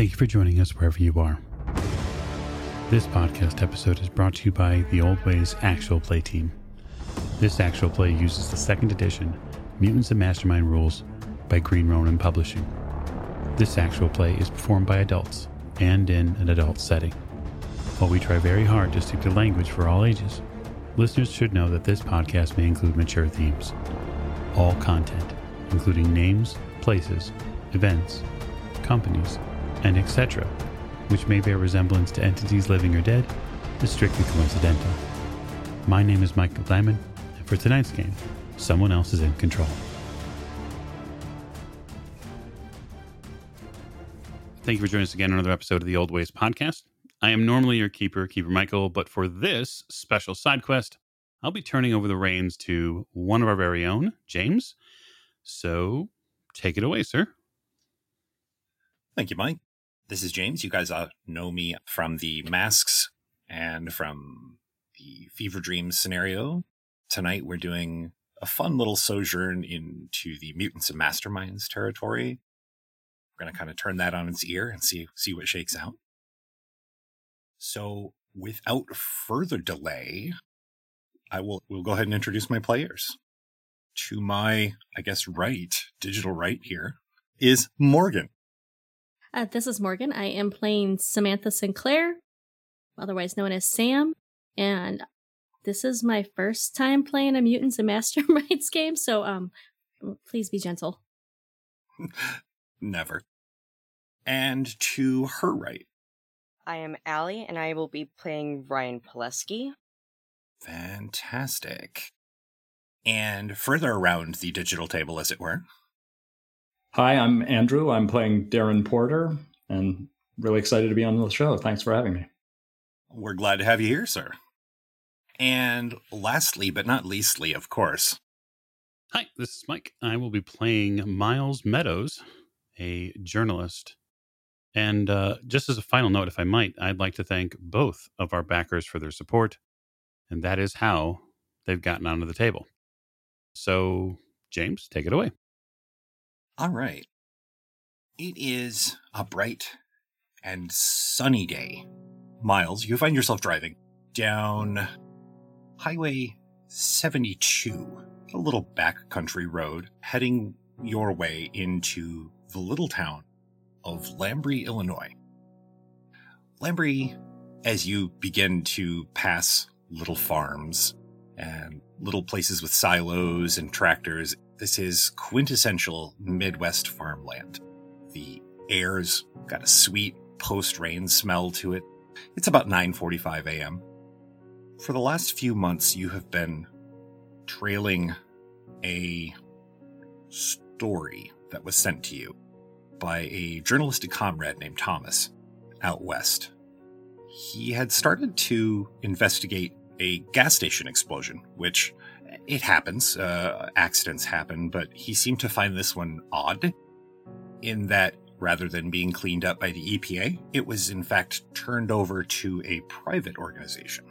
Thank you for joining us wherever you are. This podcast episode is brought to you by the Old Ways Actual Play Team. This actual play uses the second edition Mutants and Mastermind rules by Green Ronin Publishing. This actual play is performed by adults and in an adult setting. While we try very hard to stick to language for all ages, listeners should know that this podcast may include mature themes. All content, including names, places, events, companies, and etc., which may bear resemblance to entities living or dead, is strictly coincidental. My name is Michael Diamond, and for tonight's game, someone else is in control. Thank you for joining us again on another episode of the Old Ways podcast. I am normally your keeper, Keeper Michael, but for this special side quest, I'll be turning over the reins to one of our very own, James. So take it away, sir. Thank you, Mike. This is James. You guys uh, know me from the masks and from the Fever Dreams scenario. Tonight, we're doing a fun little sojourn into the Mutants and Masterminds territory. We're going to kind of turn that on its ear and see see what shakes out. So, without further delay, I will will go ahead and introduce my players. To my, I guess, right, digital right here is Morgan. Uh, this is Morgan. I am playing Samantha Sinclair, otherwise known as Sam, and this is my first time playing a Mutants and Masterminds game, so um, please be gentle. Never. And to her right. I am Allie, and I will be playing Ryan Pileski. Fantastic. And further around the digital table, as it were. Hi, I'm Andrew. I'm playing Darren Porter, and really excited to be on the show. Thanks for having me. We're glad to have you here, sir. And lastly, but not leastly, of course. Hi, this is Mike. I will be playing Miles Meadows, a journalist. And uh, just as a final note, if I might, I'd like to thank both of our backers for their support. And that is how they've gotten onto the table. So, James, take it away. All right. It is a bright and sunny day. Miles, you find yourself driving down Highway 72, a little backcountry road, heading your way into the little town of Lambree, Illinois. Lambree, as you begin to pass little farms and little places with silos and tractors, this is quintessential Midwest farmland. The air's got a sweet post-rain smell to it. It's about 9:45 a.m. For the last few months you have been trailing a story that was sent to you by a journalistic comrade named Thomas out west. He had started to investigate a gas station explosion, which it happens, uh, accidents happen, but he seemed to find this one odd in that rather than being cleaned up by the EPA, it was in fact turned over to a private organization.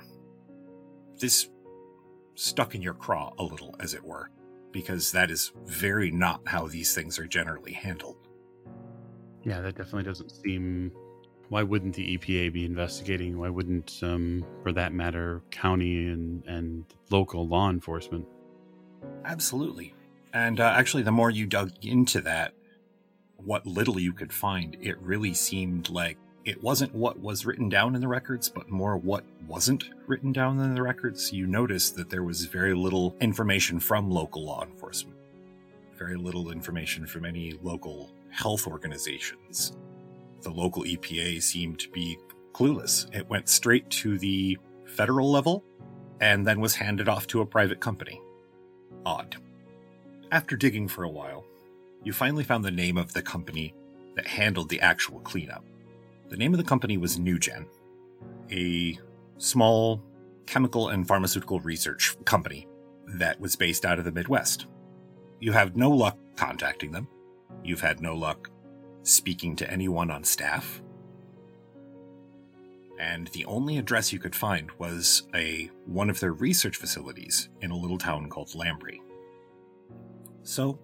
This stuck in your craw a little, as it were, because that is very not how these things are generally handled. Yeah, that definitely doesn't seem. Why wouldn't the EPA be investigating? Why wouldn't, um, for that matter, county and, and local law enforcement? Absolutely. And uh, actually, the more you dug into that, what little you could find, it really seemed like it wasn't what was written down in the records, but more what wasn't written down in the records. You noticed that there was very little information from local law enforcement, very little information from any local health organizations. The local EPA seemed to be clueless. It went straight to the federal level and then was handed off to a private company. Odd. After digging for a while, you finally found the name of the company that handled the actual cleanup. The name of the company was NewGen, a small chemical and pharmaceutical research company that was based out of the Midwest. You have no luck contacting them. You've had no luck speaking to anyone on staff. And the only address you could find was a one of their research facilities in a little town called Lambree. So,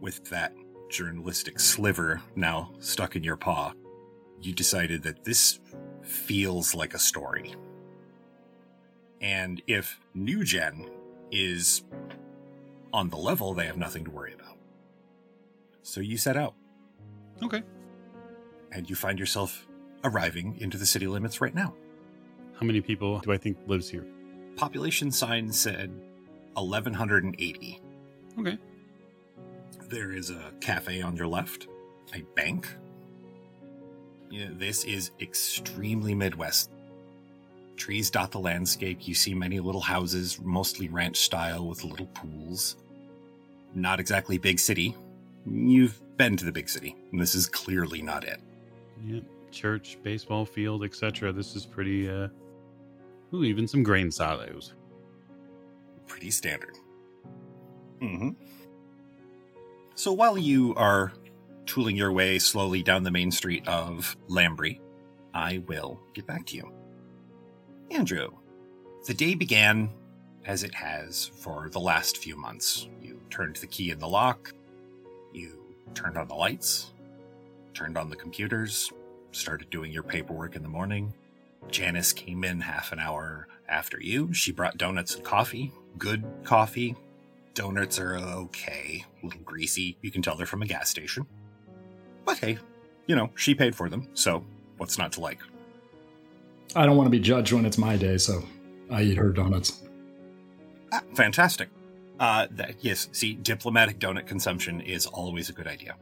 with that journalistic sliver now stuck in your paw, you decided that this feels like a story. And if New Gen is on the level, they have nothing to worry about. So you set out, Okay. and you find yourself arriving into the city limits right now. How many people do I think lives here? Population sign said 1180. Okay. There is a cafe on your left, a bank. Yeah, this is extremely Midwest. Trees dot the landscape. You see many little houses, mostly ranch style with little pools. Not exactly big city. You've been to the big city, and this is clearly not it. Yep. Church, baseball field, etc. This is pretty. uh Ooh, even some grain silos. pretty standard. hmm So while you are tooling your way slowly down the main street of Lambree, I will get back to you. Andrew, the day began as it has for the last few months. You turned the key in the lock, you turned on the lights, turned on the computers, started doing your paperwork in the morning. Janice came in half an hour after you. She brought donuts and coffee. Good coffee. Donuts are okay. A little greasy. You can tell they're from a gas station. But hey, you know, she paid for them, so what's not to like? I don't want to be judged when it's my day, so I eat her donuts. Ah, fantastic. Uh, that, yes, see, diplomatic donut consumption is always a good idea.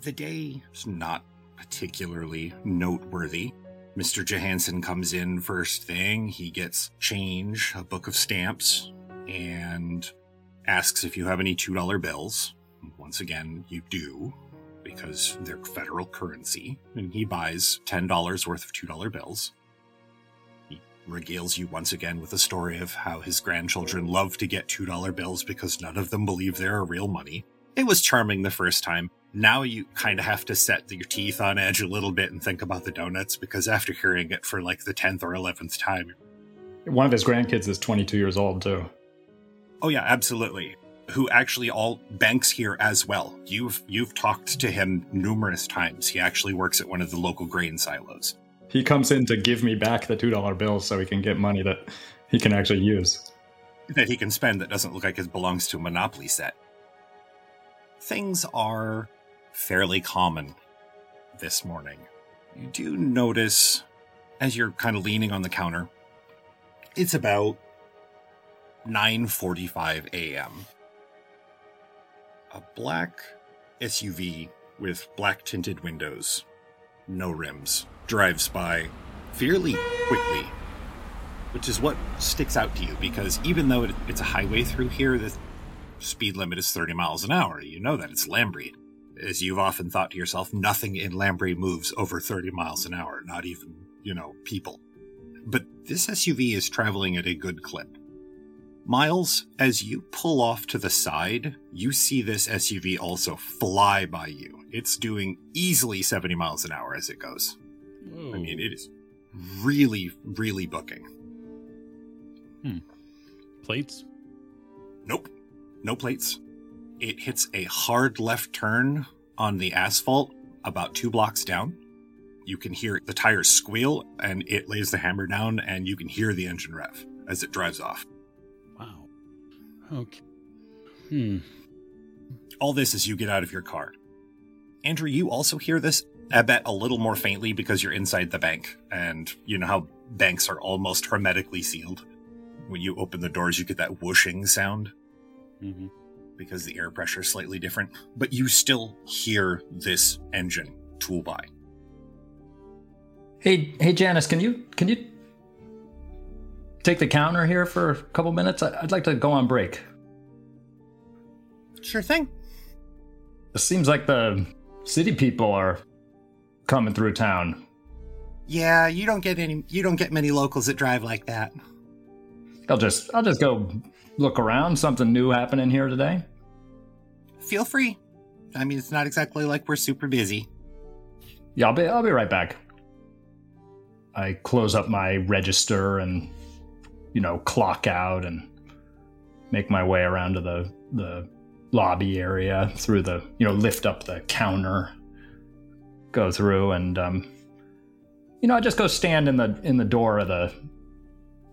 The day is not particularly noteworthy. Mr. Johansson comes in first thing. He gets change, a book of stamps, and asks if you have any $2 bills. Once again, you do, because they're federal currency. And he buys $10 worth of $2 bills. Regales you once again with a story of how his grandchildren love to get $2 bills because none of them believe they're real money. It was charming the first time. Now you kind of have to set your teeth on edge a little bit and think about the donuts because after hearing it for like the 10th or 11th time, One of his grandkids is 22 years old, too. oh yeah, absolutely. Who actually all banks here as well. You've you've talked to him numerous times. He actually works at one of the local grain silos. He comes in to give me back the $2 bills so he can get money that he can actually use. that he can spend that doesn't look like it belongs to a Monopoly set. Things are fairly common this morning. You do notice, as you're kind of leaning on the counter, it's about 9:45 a.m. A black SUV with black tinted windows, no rims, drives by fairly quickly which is what sticks out to you because even though it, it's a highway through here, the speed limit is 30 miles an hour. You know that it's Lambree. As you've often thought to yourself, nothing in Lambree moves over 30 miles an hour, not even, you know, people. But this SUV is traveling at a good clip. Miles, as you pull off to the side, you see this SUV also fly by you. It's doing easily 70 miles an hour as it goes. I mean, it is really, really booking. plates. Nope. No plates. It hits a hard left turn on the asphalt about two blocks down. You can hear the tires squeal and it lays the hammer down, and you can hear the engine rev as it drives off. Wow. Okay. Hmm. All this as you get out of your car. Andrew, you also hear this, I bet a little more faintly because you're inside the bank, and you know how banks are almost hermetically sealed. When you open the doors, you get that whooshing sound. hmm because the air pressure is slightly different, but you still hear this engine tool by. Hey, hey, Janice, can you can you take the counter here for a couple minutes? I- I'd like to go on break. Sure thing. It seems like the city people are coming through town. Yeah, you don't get any you don't get many locals that drive like that. I'll just I'll just go look around. Something new happening here today. Feel free. I mean, it's not exactly like we're super busy. Yeah, I'll be I'll be right back. I close up my register and you know clock out and make my way around to the the lobby area through the you know lift up the counter go through, and um, you know, I just go stand in the in the door of the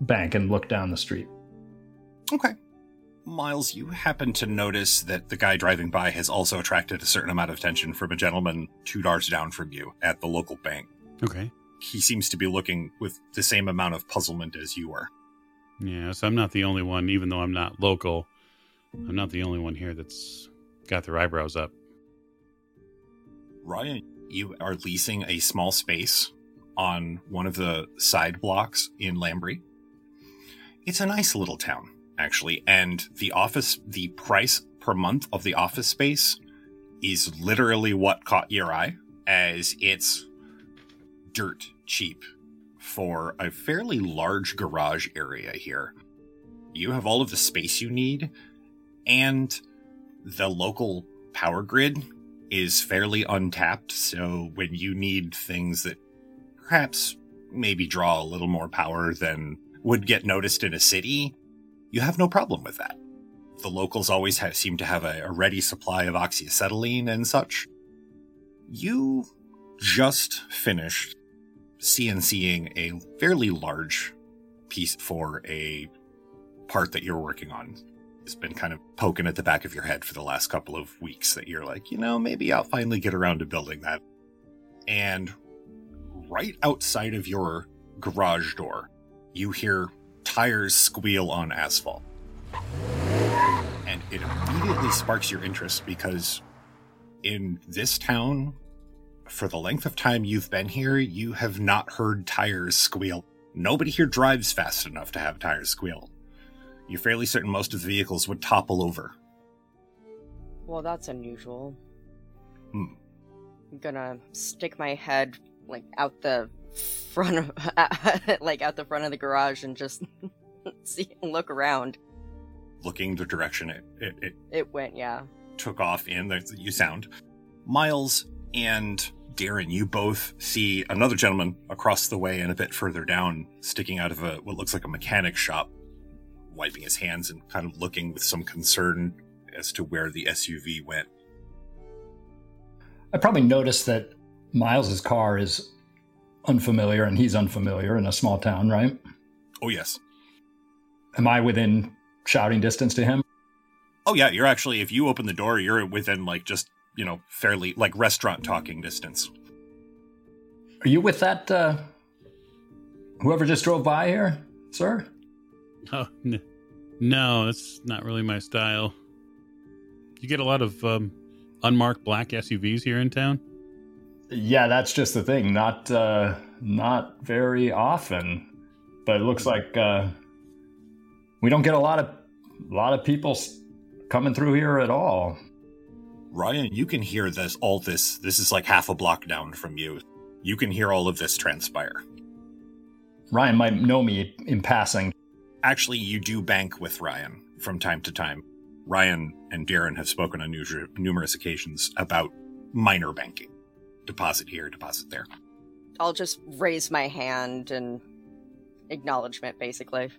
bank and look down the street. Okay. Miles, you happen to notice that the guy driving by has also attracted a certain amount of attention from a gentleman two doors down from you at the local bank. Okay. He seems to be looking with the same amount of puzzlement as you are. Yeah, so I'm not the only one, even though I'm not local. I'm not the only one here that's got their eyebrows up. Ryan, you are leasing a small space on one of the side blocks in Lambree. It's a nice little town, actually, and the office, the price per month of the office space is literally what caught your eye, as it's dirt cheap for a fairly large garage area here. You have all of the space you need, and the local power grid is fairly untapped. So when you need things that perhaps maybe draw a little more power than would get noticed in a city, you have no problem with that. The locals always have, seem to have a, a ready supply of oxyacetylene and such. You just finished CNCing a fairly large piece for a part that you're working on. It's been kind of poking at the back of your head for the last couple of weeks that you're like, you know, maybe I'll finally get around to building that. And right outside of your garage door, you hear tires squeal on asphalt. And it immediately sparks your interest because in this town, for the length of time you've been here, you have not heard tires squeal. Nobody here drives fast enough to have tires squeal. You're fairly certain most of the vehicles would topple over. Well, that's unusual. Hmm. I'm gonna stick my head like out the front of like out the front of the garage and just see look around. Looking the direction it, it, it It went, yeah. took off in that you sound. Miles and Darren, you both see another gentleman across the way and a bit further down, sticking out of a what looks like a mechanic shop, wiping his hands and kind of looking with some concern as to where the SUV went. I probably noticed that Miles's car is unfamiliar and he's unfamiliar in a small town, right? Oh yes. Am I within shouting distance to him? Oh yeah, you're actually if you open the door, you're within like just, you know, fairly like restaurant talking distance. Are you with that uh whoever just drove by here, sir? Oh, n- no, that's not really my style. You get a lot of um, unmarked black SUVs here in town. Yeah, that's just the thing. Not uh not very often. But it looks like uh we don't get a lot of a lot of people coming through here at all. Ryan, you can hear this all this this is like half a block down from you. You can hear all of this transpire. Ryan might know me in passing. Actually, you do bank with Ryan from time to time. Ryan and Darren have spoken on numerous occasions about minor banking. Deposit here, deposit there. I'll just raise my hand and acknowledgement, basically.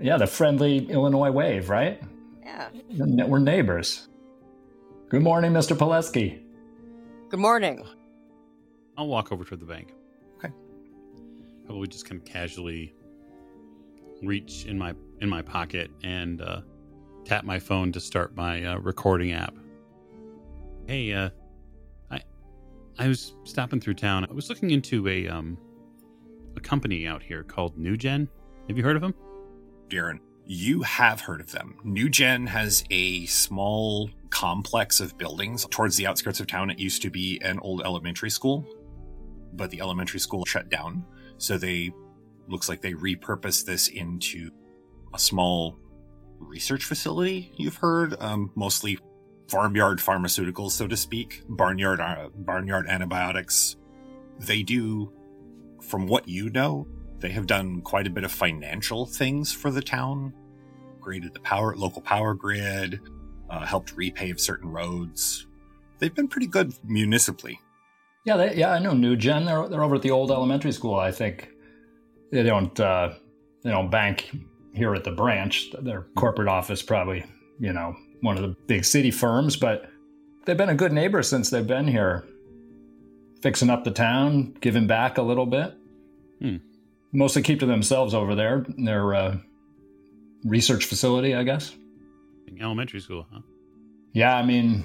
Yeah, the friendly Illinois wave, right? Yeah. We're neighbors. Good morning, Mr. Pileski. Good morning. I'll walk over to the bank. Okay. Probably just kind of casually reach in my in my pocket and uh, tap my phone to start my uh, recording app. Hey, uh, I I was stopping through town. I was looking into a um a company out here called NewGen. Have you heard of them? Darren, you have heard of them. NewGen has a small complex of buildings towards the outskirts of town. It used to be an old elementary school, but the elementary school shut down. So they looks like they repurposed this into a small research facility. You've heard, um, mostly farmyard pharmaceuticals, so to speak, barnyard uh, barnyard antibiotics. They do, from what you know, they have done quite a bit of financial things for the town. Graded the power local power grid, uh, helped repave certain roads. They've been pretty good municipally. Yeah, they, yeah, I know New Gen. They're they're over at the old elementary school. I think they don't uh, they don't bank here at the branch. Their corporate office probably you know one of the big city firms, but they've been a good neighbor since they've been here. fixing up the town, giving back a little bit. Hmm. Mostly keep to themselves over there. Their uh, research facility, I guess. Elementary school, huh? Yeah, I mean,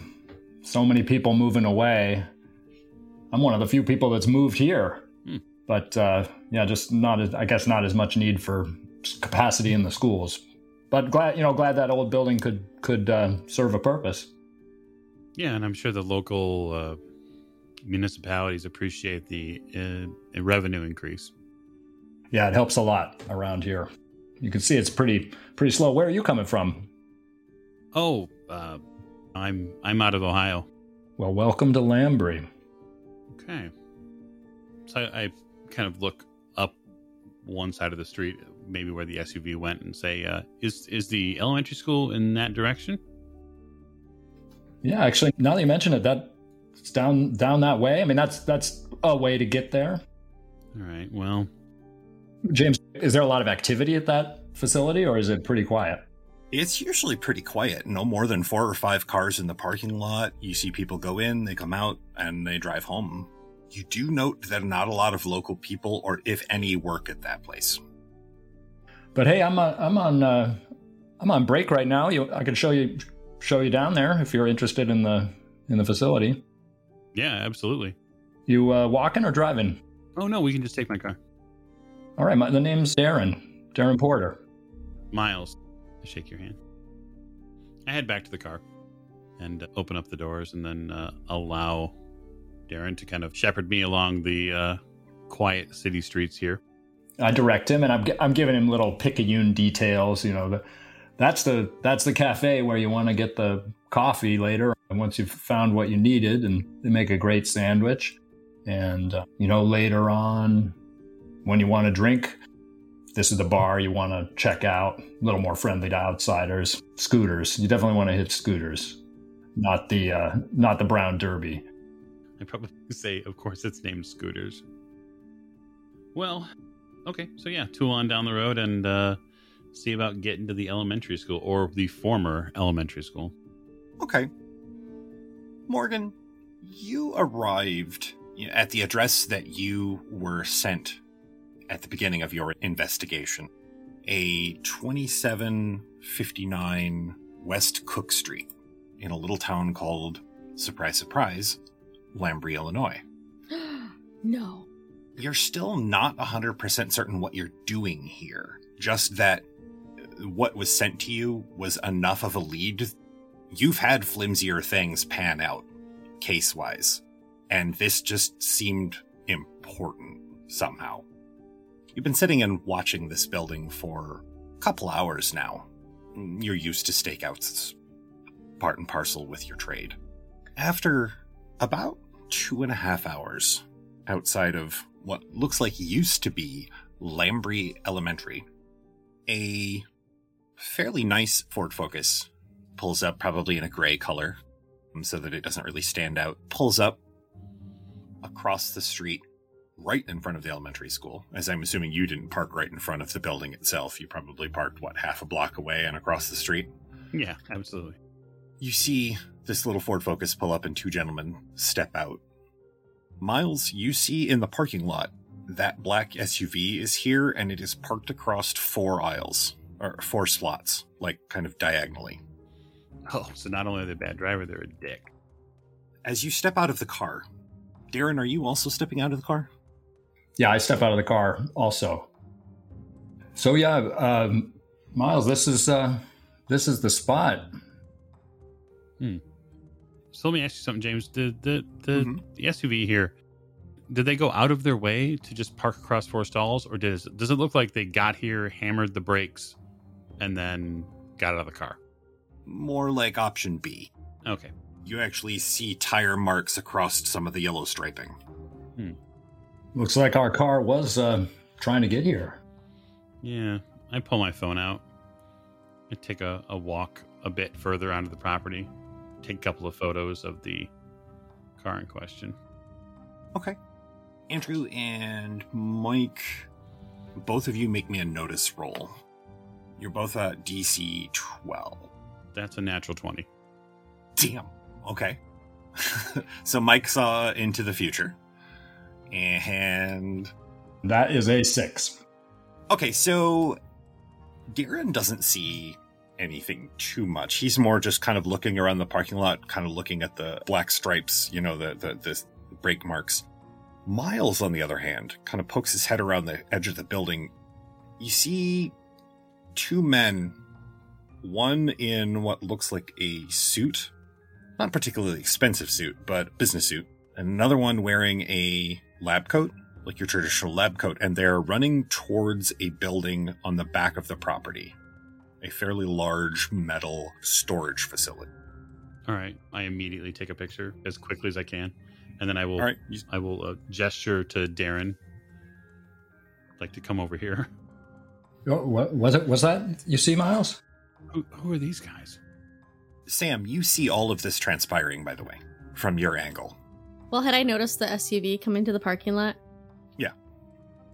so many people moving away. I'm one of the few people that's moved here. Hmm. But uh, yeah, just not as I guess not as much need for capacity in the schools. But glad you know glad that old building could could uh, serve a purpose. Yeah, and I'm sure the local uh, municipalities appreciate the uh, revenue increase. Yeah, it helps a lot around here. You can see it's pretty pretty slow. Where are you coming from? Oh, uh, I'm I'm out of Ohio. Well, welcome to Lambree. Okay. So I, I kind of look one side of the street, maybe where the SUV went, and say, uh, "Is is the elementary school in that direction?" Yeah, actually, now that you mention it, that's down down that way. I mean, that's that's a way to get there. All right. Well, James, is there a lot of activity at that facility, or is it pretty quiet? It's usually pretty quiet. No more than four or five cars in the parking lot. You see people go in, they come out, and they drive home. You do note that not a lot of local people, or if any, work at that place. But hey, I'm on, I'm on uh, I'm on break right now. You, I can show you show you down there if you're interested in the in the facility. yeah, absolutely. You uh, walking or driving? Oh no, we can just take my car. All right, my, the name's Darren. Darren Porter. Miles, I shake your hand. I head back to the car and uh, open up the doors, and then uh, allow Darren to kind of shepherd me along the uh, quiet city streets here. I direct him, and I'm I'm giving him little picayune details. You know, the, that's the that's the cafe where you want to get the coffee later. And once you've found what you needed, and they make a great sandwich. And uh, you know, later on, when you want to drink, this is the bar you want to check out. A little more friendly to outsiders. Scooters, you definitely want to hit scooters, not the uh, not the brown derby. I probably say, of course, it's named Scooters. Well, okay, so yeah, tool on down the road and uh, see about getting to the elementary school or the former elementary school. Okay. Morgan, you arrived at the address that you were sent at the beginning of your investigation. A 2759 West Cook Street in a little town called, surprise, surprise, Lambree, Illinois. no. You're still not 100% certain what you're doing here. Just that what was sent to you was enough of a lead. You've had flimsier things pan out, case wise, and this just seemed important somehow. You've been sitting and watching this building for a couple hours now. You're used to stakeouts, part and parcel with your trade. After about two and a half hours outside of what looks like used to be Lambree Elementary, a fairly nice Ford Focus pulls up, probably in a gray color, so that it doesn't really stand out. Pulls up across the street, right in front of the elementary school. As I'm assuming you didn't park right in front of the building itself. You probably parked, what, half a block away and across the street? Yeah, absolutely. You see this little Ford Focus pull up and two gentlemen step out. Miles, you see in the parking lot that black SUV is here and it is parked across four aisles, or four slots, like kind of diagonally. Oh, so not only are they a bad driver, they're a dick. As you step out of the car, Darren, are you also stepping out of the car? Yeah, I step out of the car also. So yeah, um, Miles, this is uh, this is the spot. So let me ask you something, James. Did the the, Mhm. the SUV here? Did they go out of their way to just park across four stalls, or does does it look like they got here, hammered the brakes, and then got out of the car? More like option B. Okay. You actually see tire marks across some of the yellow striping. Looks like our car was uh, trying to get here. Yeah, I pull my phone out. I take a, a walk a bit further onto the property, take a couple of photos of the car in question. Okay. Andrew and Mike, both of you make me a notice roll. You're both at DC 12. That's a natural 20. Damn. Okay. so Mike saw into the future. And That is a six. okay, so Darren doesn't see anything too much. He's more just kind of looking around the parking lot, kind of looking at the black stripes, you know, the the, the brake marks. Miles, on the other hand, kind of pokes his head around the edge of the building. You see two men, one in what looks like a suit, not particularly expensive suit, but business suit, and another one wearing a lab coat, like your traditional lab coat, and they're running towards a building on the back of the property, a fairly large metal storage facility. All right. I immediately take a picture as quickly as I can, and then I will All right, you- I will uh, gesture to Darren, like to come over here. Oh, What was it? Was that you see, Miles? Who, who are these guys? Sam, you see all of this transpiring, by the way, from your angle. Well, had I noticed the SUV come into the parking lot? Yeah.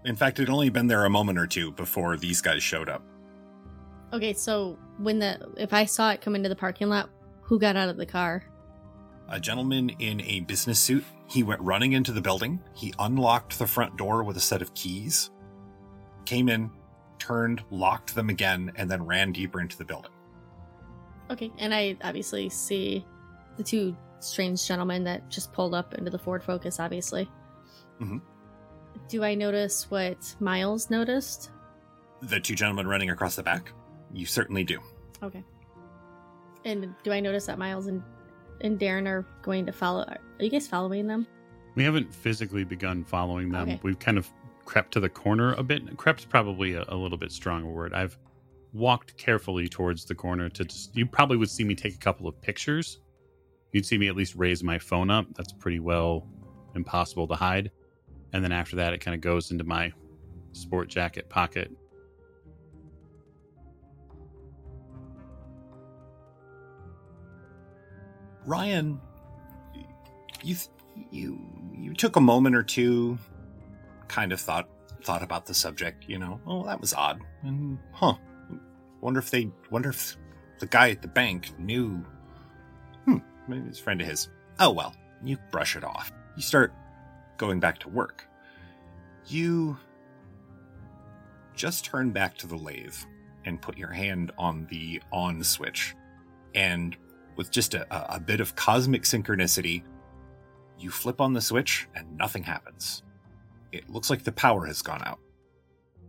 In fact, it had only been there a moment or two before these guys showed up. Okay, so when the if I saw it come into the parking lot, who got out of the car? A gentleman in a business suit. He went running into the building. He unlocked the front door with a set of keys, came in, turned, locked them again, and then ran deeper into the building. Okay, and I obviously see the two strange gentlemen that just pulled up into the Ford Focus. Obviously. Mhm. Do I notice what Miles noticed? The two gentlemen running across the back? You certainly do. Okay. And do I notice that Miles and and Darren are going to follow? Are you guys following them? We haven't physically begun following them. Okay. We've kind of crept to the corner a bit. Crept's probably a, a little bit stronger word. I've walked carefully towards the corner to just. You probably would see me take a couple of pictures. You'd see me at least raise my phone up. That's pretty well impossible to hide. And then after that, it kind of goes into my sport jacket pocket. Ryan, you you you took a moment or two, kind of thought thought about the subject. You know, oh, that was odd, and huh. Wonder if they wonder if the guy at the bank knew. Hmm, maybe it's a friend of his. Oh well, you brush it off. You start going back to work. You just turn back to the lathe and put your hand on the on switch, and with just a, a, bit of cosmic synchronicity, you flip on the switch and nothing happens. It looks like the power has gone out.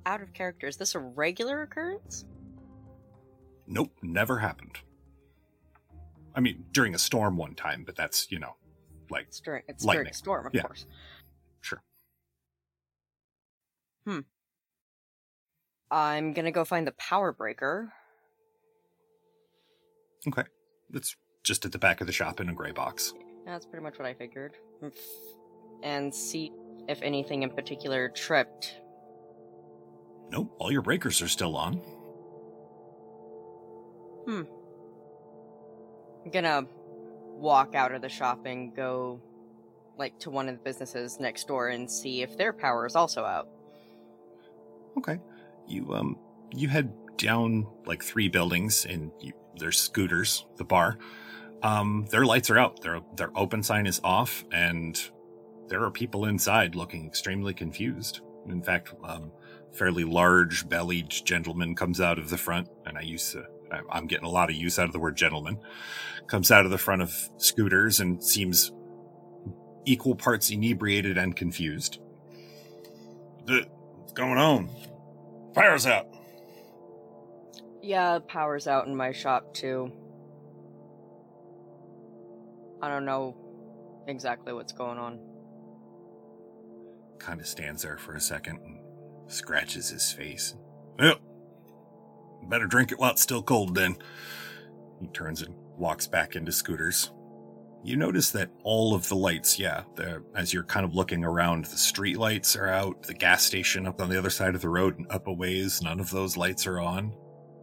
Out of character, is this a regular occurrence? Nope, never happened. I mean, during a storm one time, but that's, you know, like, It's during it's during Lightning. a storm, of Yeah. course. sure. Hmm. I'm gonna go find the power breaker. Okay. It's just at the back of the shop in a gray box. That's pretty much what I figured. And see if anything in particular tripped. Nope, all your breakers are still on. Hmm. I'm gonna walk out of the shop and go like to one of the businesses next door and see if their power is also out. Okay. You um you head down like three buildings and you, there's scooters, the bar. Um their lights are out. Their their open sign is off and there are people inside looking extremely confused. In fact, um fairly large bellied gentleman comes out of the front and I use to I- I'm getting a lot of use out of the word gentleman. Comes out of the front of scooters and seems equal parts inebriated and confused. The, what's going on? Fire's out. Yeah, power's out in my shop too. I don't know exactly what's going on. Kind of stands there for a second and scratches his face. Well, better drink it while it's still cold then. He turns and walks back into scooters. You notice that all of the lights, yeah, as you're kind of looking around, the street lights are out, the gas station up on the other side of the road and up a ways, none of those lights are on.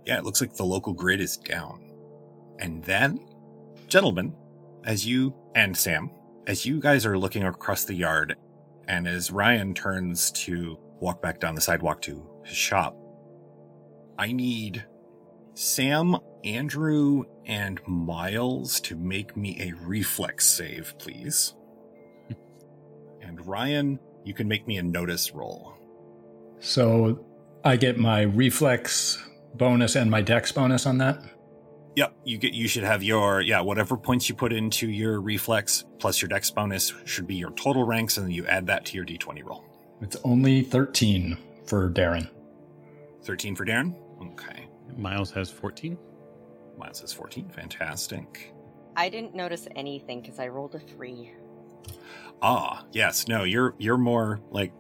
Yeah, it looks like the local grid is down. And then, gentlemen, as you and Sam, as you guys are looking across the yard, and as Ryan turns to walk back down the sidewalk to his shop, I need Sam, Andrew, and Miles to make me a reflex save, please. and Ryan, You can make me a notice roll. So I get my reflex bonus and my dex bonus on that. Yep, you get you should have your yeah, whatever points you put into your reflex plus your dex bonus should be your total ranks and then you add that to your d20 roll. It's only 13 for Darren. 13 for Darren. Okay. Miles has 14. Miles has 14. Fantastic. I didn't notice anything because I rolled a three. Ah, yes. No, you're you're more like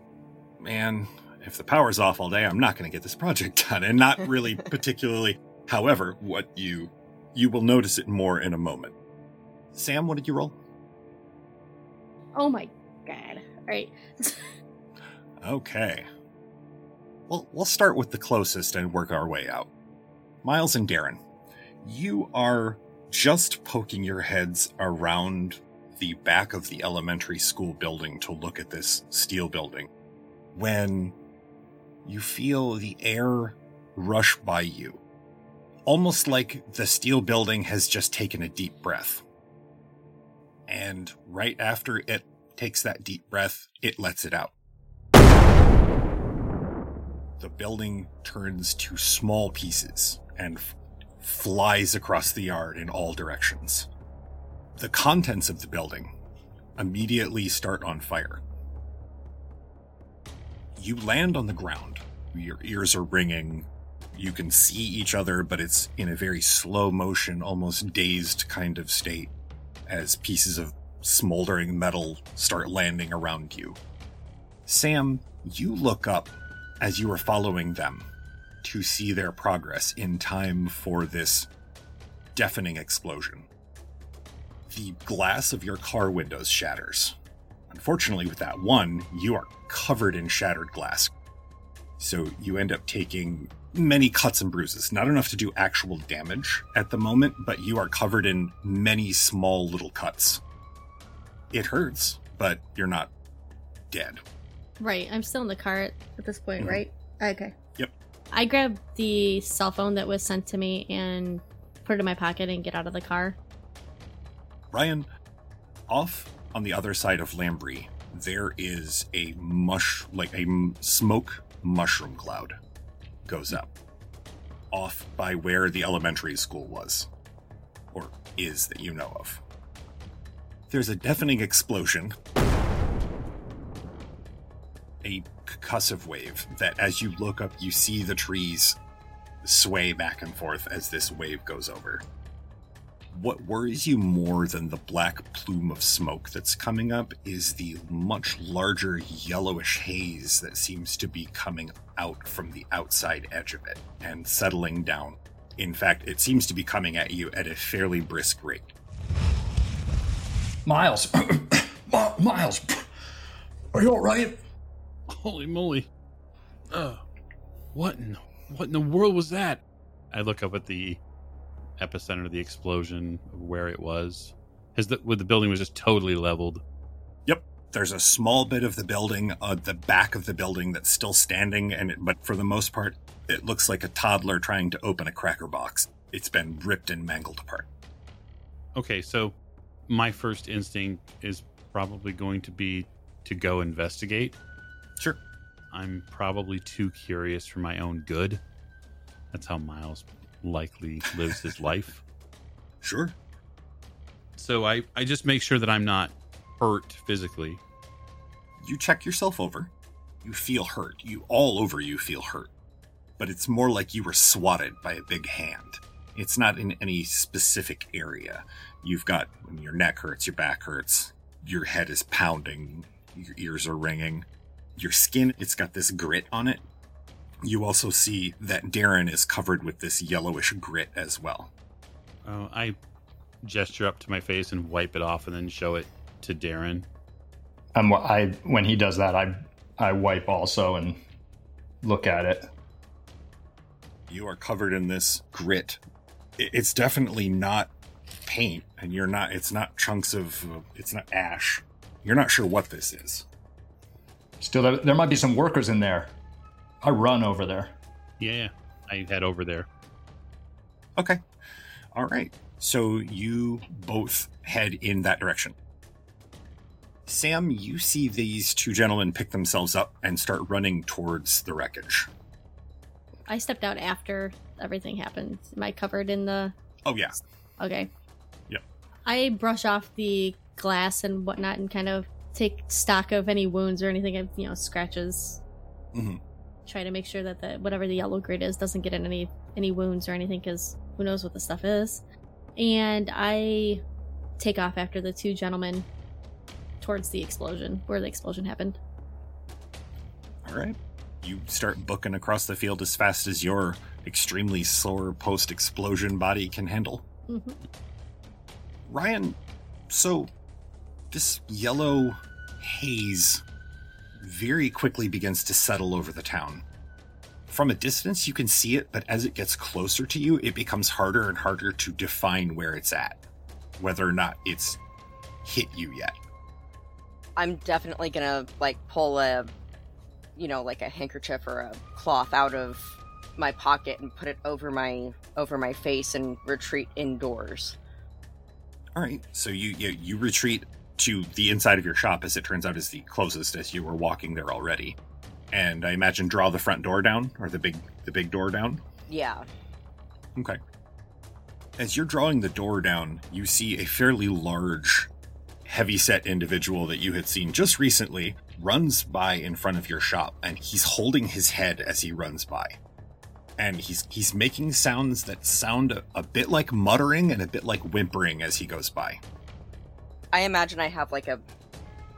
man, if the power's off all day, I'm not going to get this project done and not really particularly however, what you you will notice it more in a moment. Sam, what did you roll? Oh my god. All right. Okay. Well, we'll start with the closest and work our way out. Miles and Darren, you are just poking your heads around the back of the elementary school building to look at this steel building when you feel the air rush by you. Almost like the steel building has just taken a deep breath. And right after it takes that deep breath, it lets it out. The building turns to small pieces and f- flies across the yard in all directions. The contents of the building immediately start on fire. You land on the ground. Your ears are ringing. You can see each other, but it's in a very slow motion, almost dazed kind of state as pieces of smoldering metal start landing around you. Sam, you look up as you are following them to see their progress in time for this deafening explosion. The glass of your car windows shatters. Unfortunately, with that one, you are covered in shattered glass. So you end up taking many cuts and bruises. Not enough to do actual damage at the moment, but you are covered in many small little cuts. It hurts, but you're not dead. right. I'm still in the car at, this point, Mhm. right? Okay. Yep. I grab the cell phone that was sent to me and put it in my pocket and get out of the car. Ryan, off on the other side of Lambree, there is a mush, like a smoke mushroom cloud goes up. Off by where the elementary school was, or is that you know of. There's a deafening explosion, a concussive wave that as you look up, you see the trees sway back and forth as this wave goes over what worries you more than the black plume of smoke that's coming up is the much larger yellowish haze that seems to be coming out from the outside edge of it and settling down. In fact, it seems to be coming at you at a fairly brisk rate. Miles. Mi- Miles. Are you all right? Holy moly. Uh, what in what in the world was that? I look up at the epicenter of the explosion of where it was. Has the the building was just totally leveled. Yep, there's a small bit of the building, uh, the back of the building that's still standing, and it, but for the most part, it looks like a toddler trying to open a cracker box. It's been ripped and mangled apart. Okay, so my first instinct is probably going to be to go investigate. Sure. I'm probably too curious for my own good. That's how Miles likely lives his life. Sure. So I, I just make sure that I'm not hurt physically. you check yourself over. You feel hurt. You all over you feel hurt. But it's more like you were swatted by a big hand. It's not in any specific area. You've got when your neck hurts, your back hurts, your head is pounding, your ears are ringing. Your skin, it's got this grit on it. You also see that Darren is covered with this yellowish grit as well. Uh, I gesture up to my face and wipe it off and then show it to Darren. And wh- I, when he does that, I, I wipe also and look at it. you are covered in this grit. It's definitely not paint, and you're not. It's not chunks of. uh, It's not ash. You're not sure what this is. Still, there, there might be some workers in there. I run over there. Yeah, yeah. I head over there. Okay. All right. So you both head in that direction. Sam, you see these two gentlemen pick themselves up and start running towards the wreckage. I stepped out after everything happened. Am I covered in the? Oh, yeah. Okay. Yep. I brush off the glass and whatnot and kind of take stock of any wounds or anything, you know, scratches. hmm Try to make sure that the whatever the yellow grid is doesn't get in any any wounds or anything because who knows what the stuff is. And I take off after the two gentlemen towards the explosion where the explosion happened. All right. You start booking across the field as fast as your extremely sore post explosion body can handle. hmm Ryan, so this yellow haze very quickly begins to settle over the town. From a distance, you can see it, but as it gets closer to you, it becomes harder and harder to define where it's at, whether or not it's hit you yet. I'm definitely gonna like pull a, you know, like a handkerchief or a cloth out of my pocket and put it over my over my face and retreat indoors. All right, so you, you you retreat to the inside of your shop, as it turns out is the closest, as you were walking there already. And I imagine draw the front door down or the big the big door down. Yeah. Okay. As you're drawing the door down, you see a fairly large, heavy-set individual that you had seen just recently runs by in front of your shop, and he's holding his head as he runs by. And he's he's making sounds that sound a, a bit like muttering and a bit like whimpering as he goes by. I imagine I have like a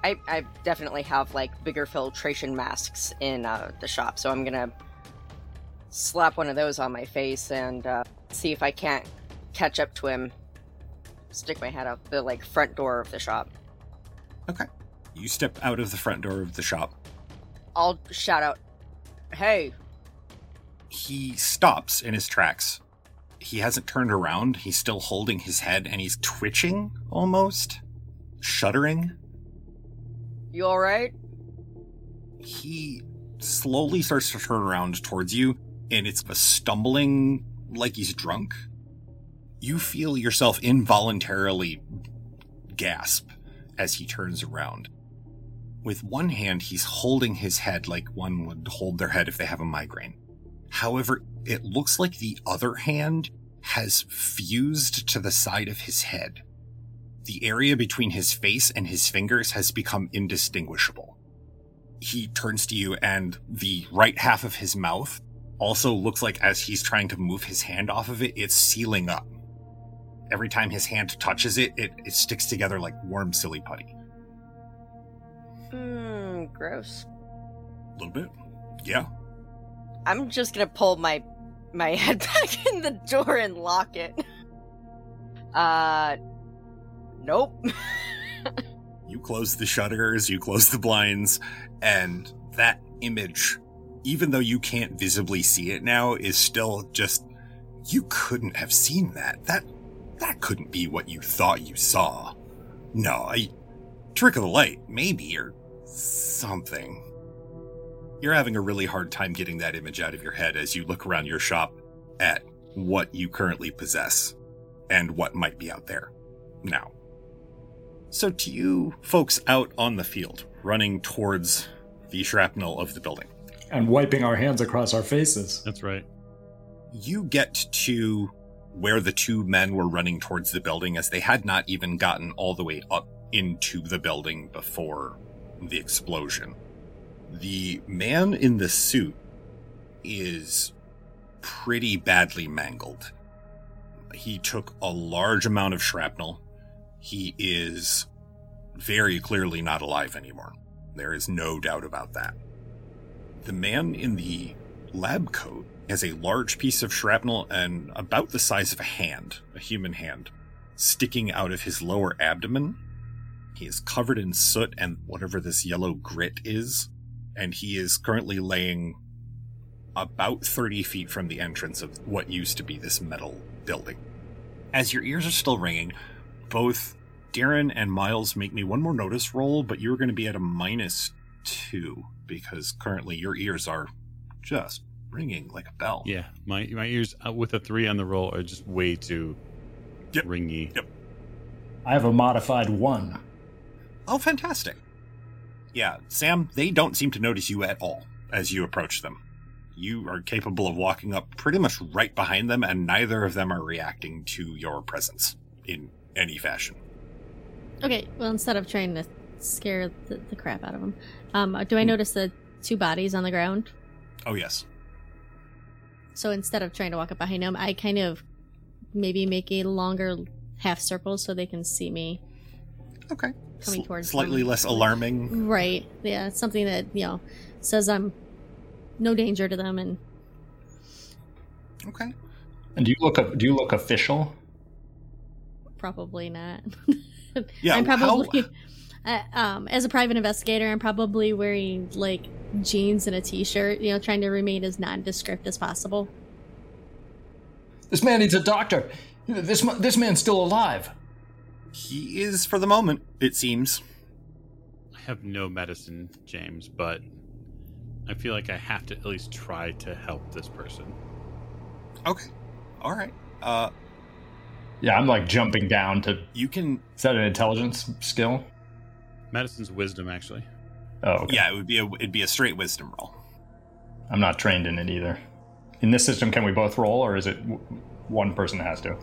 I, I definitely have like bigger filtration masks in uh, the shop, so I'm gonna slap one of those on my face and uh, see if I can't catch up to him. Stick my head out the like front door of the shop. Okay. You step out of the front door of the shop. I'll shout out, "Hey!" He stops in his tracks. He hasn't turned around. He's still holding his head and he's twitching almost, shuddering. You all right? He slowly starts to turn around towards you and it's a stumbling like he's drunk. You feel yourself involuntarily gasp as he turns around. With one hand, he's holding his head like one would hold their head if they have a migraine. However, it looks like the other hand has fused to the side of his head. The area between his face and his fingers has become indistinguishable. He turns to you, and the right half of his mouth also looks like as he's trying to move his hand off of it, it's sealing up. Every time his hand touches it, it, it sticks together like warm silly putty. Hmm, gross. A little bit. Yeah. I'm just gonna pull my my head back in the door and lock it. Uh, nope. You close the shutters, you close the blinds, and that image, even though you can't visibly see it now, is still just. You couldn't have seen that. That that couldn't be what you thought you saw. No, I trick of the light, maybe, or something. You're having a really hard time getting that image out of your head as you look around your shop at what you currently possess and what might be out there now. So, to you folks out on the field, running towards the shrapnel of the building, And wiping our hands across our faces. That's right. you get to where the two men were running towards the building as they had not even gotten all the way up into the building before the explosion. The man in the suit is pretty badly mangled. He took a large amount of shrapnel. He is very clearly not alive anymore. There is no doubt about that. The man in the lab coat has a large piece of shrapnel and about the size of a hand, a human hand, sticking out of his lower abdomen. He is covered in soot and whatever this yellow grit is, and he is currently laying about 30 feet from the entrance of what used to be this metal building. As your ears are still ringing, both Darren and Miles make me one more notice roll, but you're going to be at a minus two because currently your ears are just ringing like a bell. Yeah, my my ears uh, with a three on the roll are just way too Yep. ringy. Yep. I have a modified one. Oh, fantastic. Yeah, Sam, they don't seem to notice you at all as you approach them. You are capable of walking up pretty much right behind them, and neither of them are reacting to your presence in any fashion. Okay, well, instead of trying to scare the, the crap out of them, um, do I notice the two bodies on the ground? Oh, yes. So instead of trying to walk up behind them, I kind of maybe make a longer half circle so they can see me. Okay. Coming Sl- towards Slightly them. less alarming. Right. Yeah, it's something that, you know, says I'm no danger to them and Okay. And do you look do you look official? probably not. Yeah, I'm how- probably uh, um as a private investigator, I'm probably wearing like jeans and a t-shirt, you know, trying to remain as nondescript as possible. This man needs a doctor. This this man's still alive. He is for the moment, it seems. I have no medicine, James, but I feel like I have to at least try to help this person. Okay. All right. Uh, Yeah, I'm like jumping down to. you can. Is that an intelligence skill? Medicine's wisdom, actually. Oh, okay. Yeah, it would be a. It'd be a straight wisdom roll. I'm not trained in it either. In this system, can we both roll, or is it w- one person has to?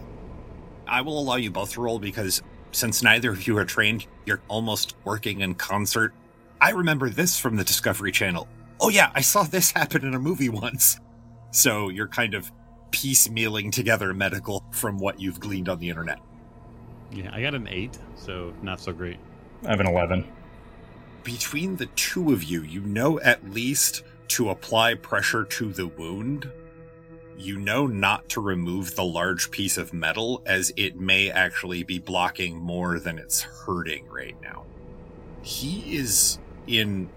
I will allow you both to roll because since neither of you are trained, you're almost working in concert. I remember this from the Discovery Channel. Oh yeah, I saw this happen in a movie once. So you're kind of piecemealing together medical from what you've gleaned on the internet. Yeah, I got an eight, so not so great. I have an 11. Between the two of you, you know at least to apply pressure to the wound. You know not to remove the large piece of metal as it may actually be blocking more than it's hurting right now. He is in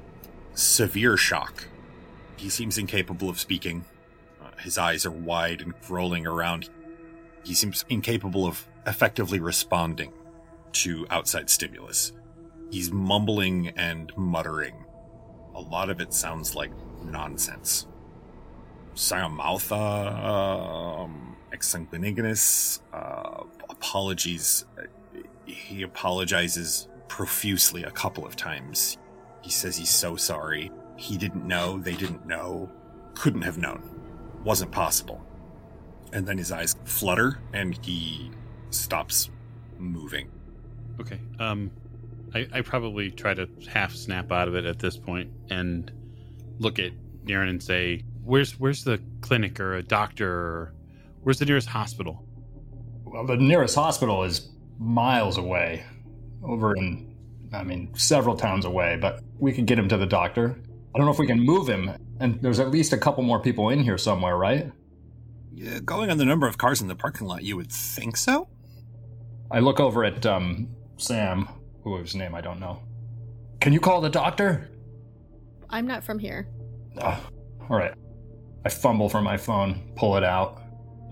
severe shock. He seems incapable of speaking. His eyes are wide and rolling around. He seems incapable of effectively responding to outside stimulus. He's mumbling and muttering. A lot of it sounds like nonsense. Siamoutha, um, exsanguinigenus, uh, apologies. He apologizes profusely a couple of times. He says he's so sorry. He didn't know, they didn't know, couldn't have known, wasn't possible. And then his eyes flutter and he stops moving. Okay. Um, I, I probably try to half snap out of it at this point and look at Darren and say, "Where's where's the clinic or a doctor or where's the nearest hospital?" Well, the nearest hospital is miles away, over in, I mean, several towns away, but we could get him to the doctor. I don't know if we can move him, and there's at least a couple more people in here somewhere, right? Yeah, going on the number of cars in the parking lot, you would think so? I look over at um, Sam, whose name I don't know. Can you call the doctor? I'm not from here. Ah, all right. I fumble for my phone, pull it out.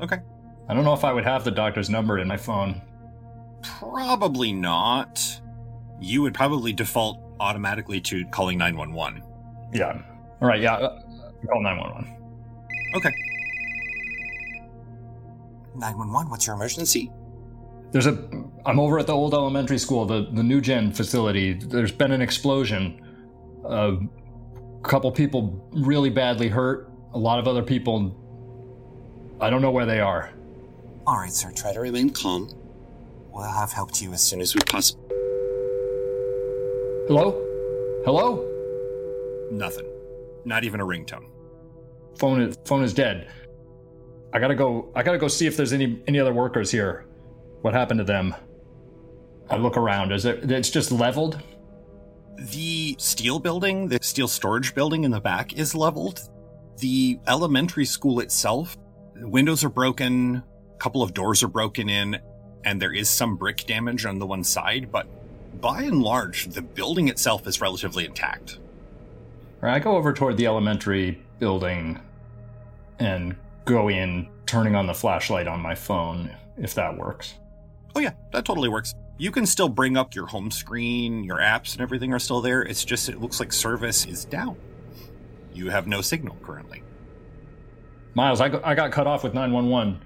Okay. I don't know if I would have the doctor's number in my phone. Probably not. You would probably default automatically to calling 911. Yeah. All right. Yeah. uh, Call nine one one. Okay. 911, what's your emergency? There's a. I'm over at the old elementary school, the the new gen facility. There's been an explosion. A couple people really badly hurt. A lot of other people. I don't know where they are. All right, sir, try to remain calm. We'll have help to you as soon as we possibly. Hello? Hello? Nothing. Not even a ringtone. Phone is phone is dead. I gotta go. I gotta go see if there's any any other workers here. What happened to them? I look around. Is it? It's just leveled. The steel building, the steel storage building in the back is leveled. The elementary school itself, the windows are broken, a couple of doors are broken in, and there is some brick damage on the one side, but by and large, the building itself is relatively intact. All right, I go over toward the elementary building and go in, turning on the flashlight on my phone, if that works. Oh, yeah, that totally works. You can still bring up your home screen, your apps and everything are still there. It's just it looks like service is down. You have no signal currently. Miles, I, go- I got cut off with 911.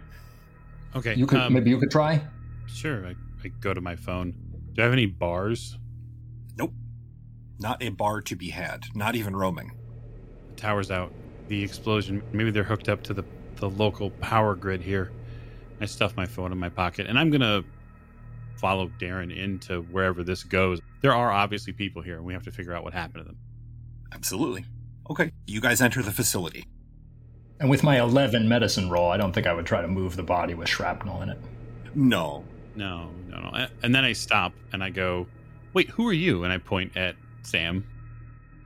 Okay. You could um, maybe you could try. Sure. I, I go to my phone. Do I have any bars? Not a bar to be had, not even roaming. The tower's out. The explosion, maybe they're hooked up to the, the local power grid here. I stuff my phone in my pocket, and I'm going to follow Darren into wherever this goes. There are obviously people here, and we have to figure out what happened to them. Absolutely. Okay, you guys enter the facility. And with my 11 medicine roll, I don't think I would try to move the body with shrapnel in it. No. No, no, no. And then I stop and I go, wait, who are you? And I point at Sam.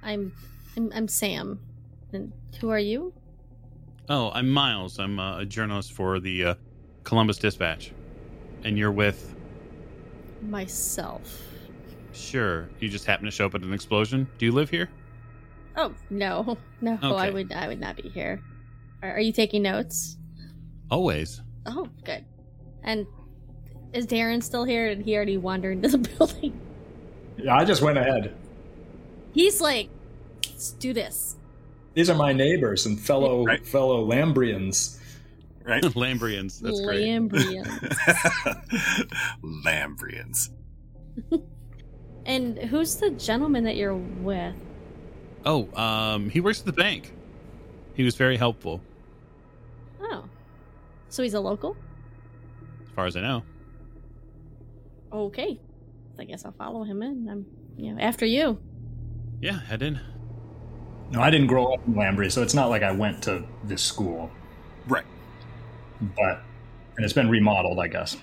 I'm, I'm I'm Sam. And who are you? Oh, I'm Miles. I'm uh, a journalist for the uh, Columbus Dispatch. And you're with. Myself. Sure. You just happen to show up at an explosion? Do you live here? Oh no, no, I would I would not be here. Are, are you taking notes? Always. Oh, good. And is Darren still here? Did he already wander into the building? Yeah, I just went ahead. He's like, let's do this. These are my neighbors and fellow Right. fellow Lambrians. Right? Lambrians. That's great. Lambrian. Lambrians. and who's the gentleman that you're with? Oh, um, he works at the bank. He was very helpful, Oh, so he's a local. as far as I know. Okay, I guess I'll follow him in. I'm, you know, after you. Yeah, head in. No, I didn't grow up in Lambria, so it's not like I went to this school. Right. But and it's been remodeled, I guess.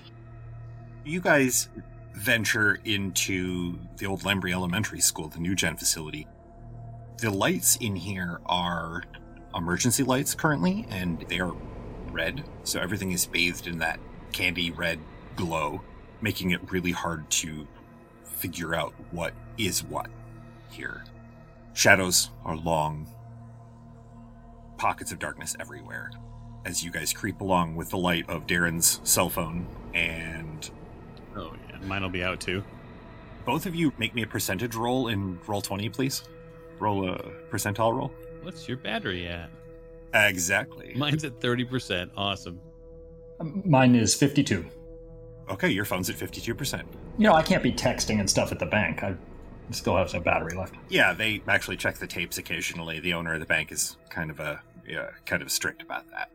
You guys venture into the old Lambree Elementary School, the new gen facility. The lights in here are emergency lights currently, and they are red, so everything is bathed in that candy red glow, making it really hard to figure out what is what here. Shadows are long, pockets of darkness everywhere as you guys creep along with the light of Darren's cell phone and Oh, yeah. Mine will be out too. both of you make me a percentage roll in roll 20 please roll a percentile roll What's your battery at? exactly Mine's at 30%. Awesome. Um, mine is 52. okay your phone's at 52% You know, I can't be texting and stuff at the bank. I still have some battery left. yeah they actually check the tapes occasionally. The owner of the bank is kind of a yeah, kind of strict about that.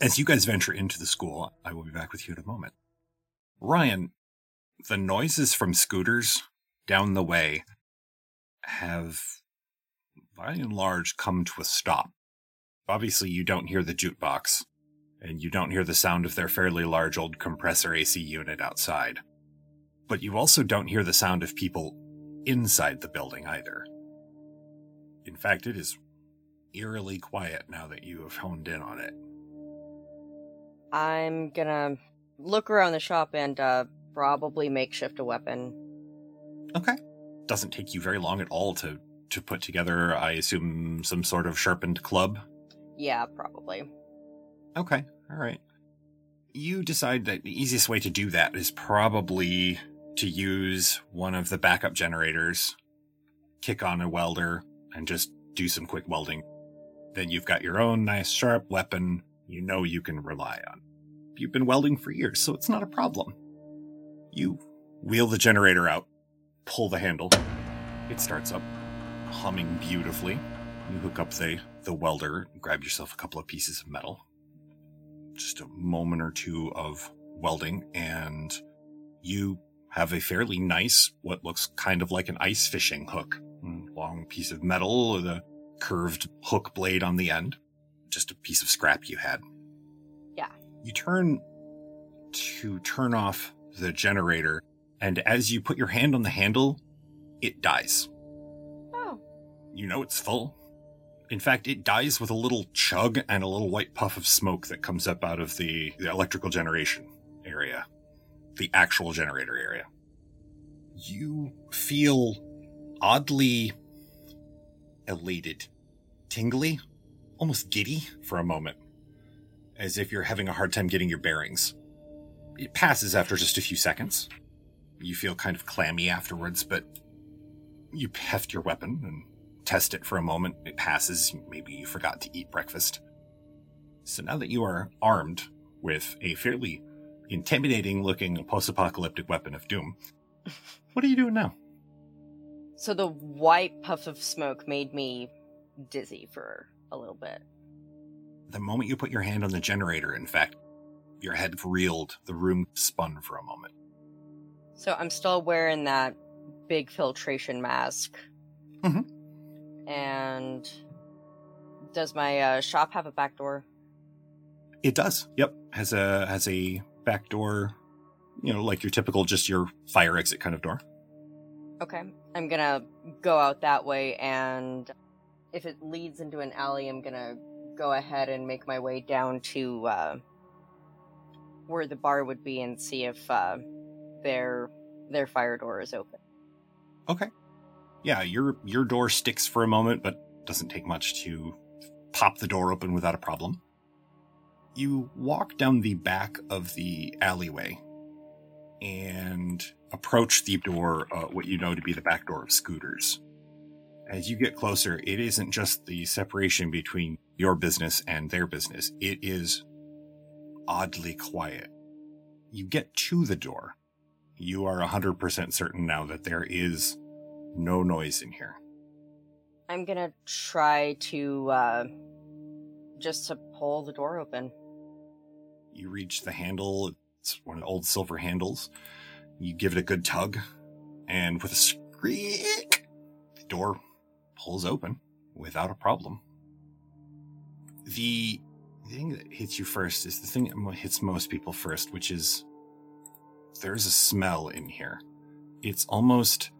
As you guys venture into the school i will be back with you in a moment. Ryan the noises from scooters down the way have by and large come to a stop. Obviously you don't hear the jukebox and you don't hear the sound of their fairly large old compressor ac unit outside. But you also don't hear the sound of people inside the building either. In fact, it is eerily quiet now that you have honed in on it. I'm gonna look around the shop and uh, probably makeshift a weapon. Okay. Doesn't take you very long at all to to put together, I assume, some sort of sharpened club. Yeah, probably. Okay. All right. You decide that the easiest way to do that is probably to use one of the backup generators, kick on a welder, and just do some quick welding. Then you've got your own nice sharp weapon you know you can rely on. You've been welding for years, so it's not a problem. You wheel the generator out, pull the handle. It starts up, humming beautifully. You hook up the, the welder, grab yourself a couple of pieces of metal. Just a moment or two of welding, and you have a fairly nice, what looks kind of like an ice fishing hook. Mm, Long piece of metal with a curved hook blade on the end. Just a piece of scrap you had. Yeah. You turn to turn off the generator, and as you put your hand on the handle, it dies. Oh, You know it's full. In fact, it dies with a little chug and a little white puff of smoke that comes up out of the, the electrical generation area, the actual generator area. You feel oddly elated, tingly, almost giddy for a moment, as if you're having a hard time getting your bearings. It passes after just a few seconds. You feel kind of clammy afterwards, but you heft your weapon and test it for a moment. It passes. Maybe you forgot to eat breakfast. So now that you are armed with a fairly intimidating looking post apocalyptic weapon of doom, what are you doing now? So the white puff of smoke made me dizzy for a little bit. The moment you put your hand on the generator, in fact, your head reeled, the room spun for a moment. So I'm still wearing that big filtration mask. Mhm. And does my uh, shop have a back door? It does. Yep. Has a has a back door, you know, like your typical just your fire exit kind of door. Okay. I'm gonna go out that way, and if it leads into an alley, I'm gonna go ahead and make my way down to uh, where the bar would be and see if uh, their their fire door is open. Okay. Yeah, your your door sticks for a moment, but doesn't take much to pop the door open without a problem. You walk down the back of the alleyway and approach the door, uh, what you know to be the back door of Scooters. As you get closer, it isn't just the separation between your business and their business. It is oddly quiet. You get to the door. You are 100% certain now that there is no noise in here. I'm gonna try to uh, just to pull the door open. You reach the handle, it's one of the old silver handles. You give it a good tug, and with a squeak, the door pulls open without a problem. The thing that hits you first is the thing that hits most people first, which is there's a smell in here. It's almost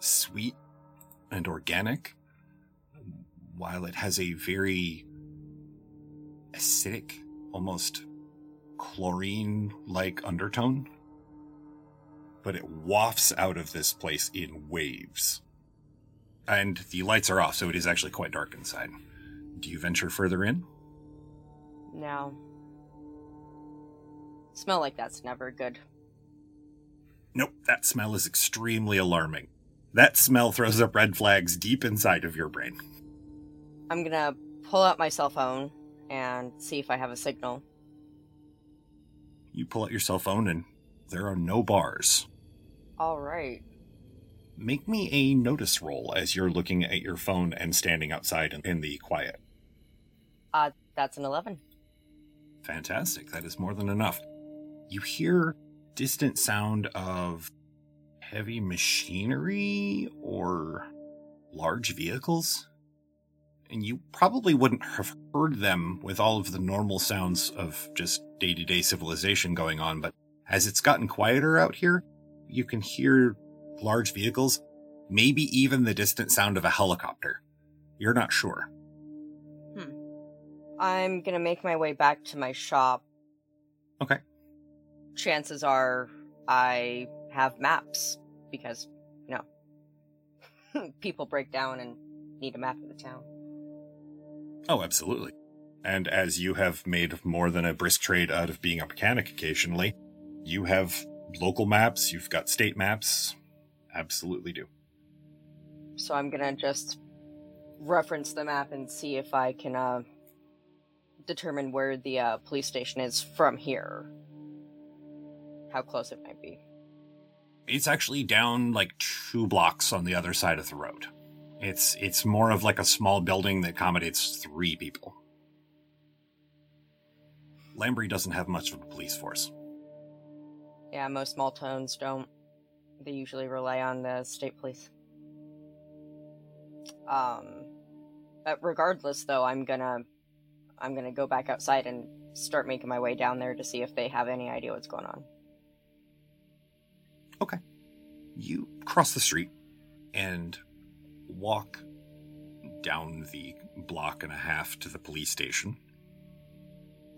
sweet and organic, while it has a very acidic, almost chlorine like undertone. But it wafts out of this place in waves. And the lights are off, so it is actually quite dark inside. Do you venture further in? No. smell like that's never good. Nope, that smell is extremely alarming. That smell throws up red flags deep inside of your brain. I'm gonna pull out my cell phone and see if I have a signal. You pull out your cell phone, and there are no bars. All right. Make me a notice roll as you're looking at your phone and standing outside in- in the quiet. Uh, that's an 11. Fantastic. That is more than enough. You hear distant sound of heavy machinery or large vehicles. And you probably wouldn't have heard them with all of the normal sounds of just day to day civilization going on, but as it's gotten quieter out here, you can hear large vehicles, maybe even the distant sound of a helicopter. You're not sure. Hmm. I'm gonna make my way back to my shop. Okay. Chances are I have maps because, you know, people break down and need a map of the town. Oh, absolutely. And as you have made more than a brisk trade out of being a mechanic occasionally, you have local maps, you've got state maps. Absolutely do. So I'm gonna just reference the map and see if I can uh, determine where the uh, police station is from here. How close it might be. It's actually down like two blocks on the other side of the road. It's it's more of like a small building that accommodates three people. Lambree doesn't have much of a police force. Yeah, most small towns don't. They usually rely on the state police. Um, but regardless, though, I'm gonna, I'm gonna go back outside and start making my way down there to see if they have any idea what's going on. Okay. You cross the street and walk down the block and a half to the police station.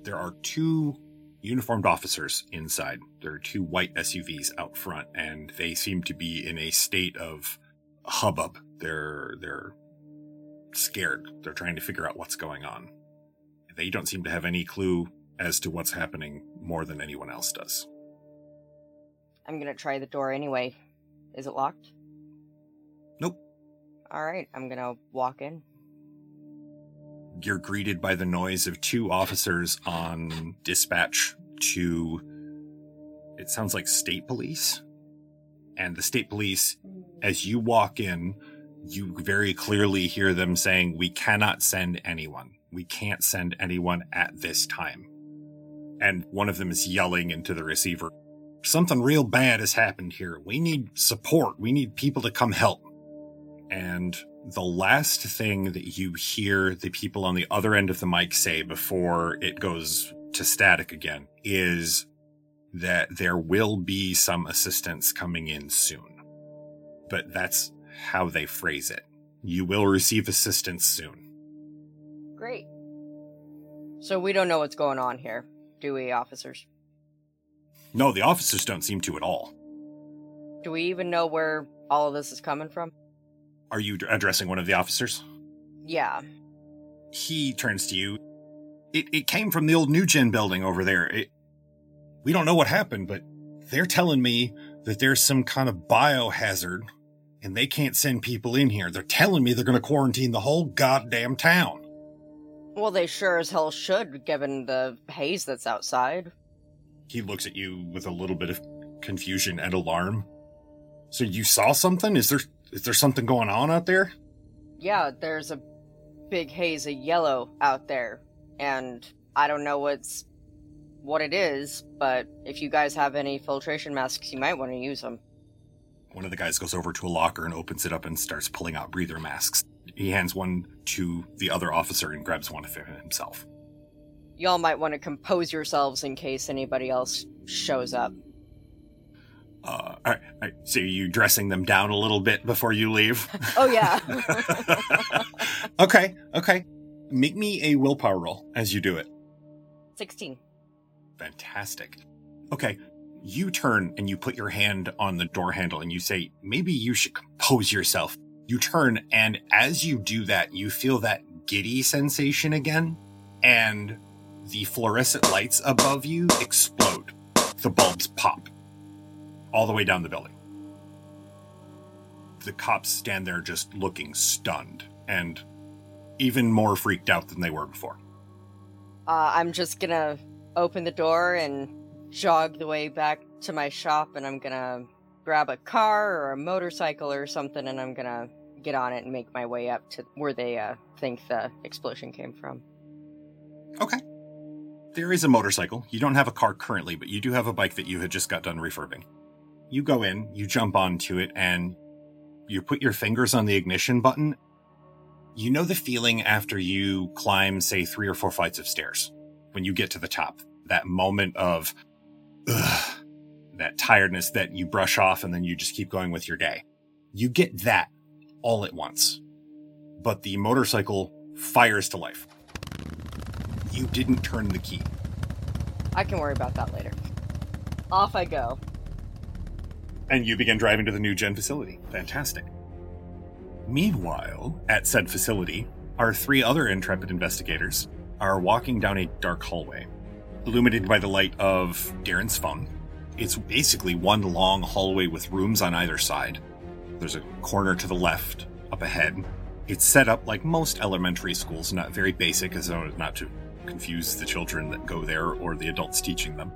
There are two uniformed officers inside. There are two white SUVs out front, and they seem to be in a state of hubbub. They're they're scared. They're trying to figure out what's going on. They don't seem to have any clue as to what's happening more than anyone else does. I'm gonna try the door anyway. Is it locked? Nope. All right, I'm gonna walk in. You're greeted by the noise of two officers on dispatch to it sounds like state police and the state police As you walk in, you very clearly hear them saying, We cannot send anyone. We can't send anyone at this time. And one of them is yelling into the receiver, Something real bad has happened here. We need support. We need people to come help. And the last thing that you hear the people on the other end of the mic say before it goes to static again is that there will be some assistance coming in soon. But that's how they phrase it. You will receive assistance soon. Great. So we don't know what's going on here, do we, officers? No, the officers don't seem to at all. Do we even know where all of this is coming from? Are you addressing one of the officers? Yeah. He turns to you. It, it came from the old New Gen building over there. It, we don't know what happened, but they're telling me that there's some kind of biohazard and they can't send people in here. They're telling me they're going to quarantine the whole goddamn town. Well, they sure as hell should, given the haze that's outside. He looks at you with a little bit of confusion and alarm. So you saw something? Is there is there something going on out there? Yeah, there's a big haze of yellow out there, and I don't know what's what it is, but if you guys have any filtration masks, you might want to use them. One of the guys goes over to a locker and opens it up and starts pulling out breather masks. He hands one to the other officer and grabs one for himself. Y'all might want to compose yourselves in case anybody else shows up. Uh, all right, all right. So you dressing them down a little bit before you leave? Oh, yeah. okay, okay. Make me a willpower roll as you do it. 16. Fantastic. Okay, you turn and you put your hand on the door handle and you say, maybe you should compose yourself. You turn, and as you do that, you feel that giddy sensation again, and the fluorescent lights above you explode. The bulbs pop all the way down the building. The cops stand there just looking stunned and even more freaked out than they were before. Uh, I'm just gonna open the door and jog the way back to my shop, and I'm gonna grab a car or a motorcycle or something, and I'm gonna get on it and make my way up to where they uh, think the explosion came from. Okay. There is a motorcycle. You don't have a car currently, but you do have a bike that you had just got done refurbing. You go in, you jump onto it, and you put your fingers on the ignition button. You know the feeling after you climb, say, three or four flights of stairs when you get to the top. That moment of, ugh, that tiredness that you brush off and then you just keep going with your day. You get that all at once. But the motorcycle fires to life. You didn't turn the key. I can worry about that later. Off I go. And you begin driving to the new gen facility. Fantastic. Meanwhile, at said facility, our three other intrepid investigators are walking down a dark hallway, illuminated by the light of Darren's phone. It's basically one long hallway with rooms on either side. There's a corner to the left, up ahead. It's set up like most elementary schools, not very basic, as though not to confuse the children that go there or the adults teaching them.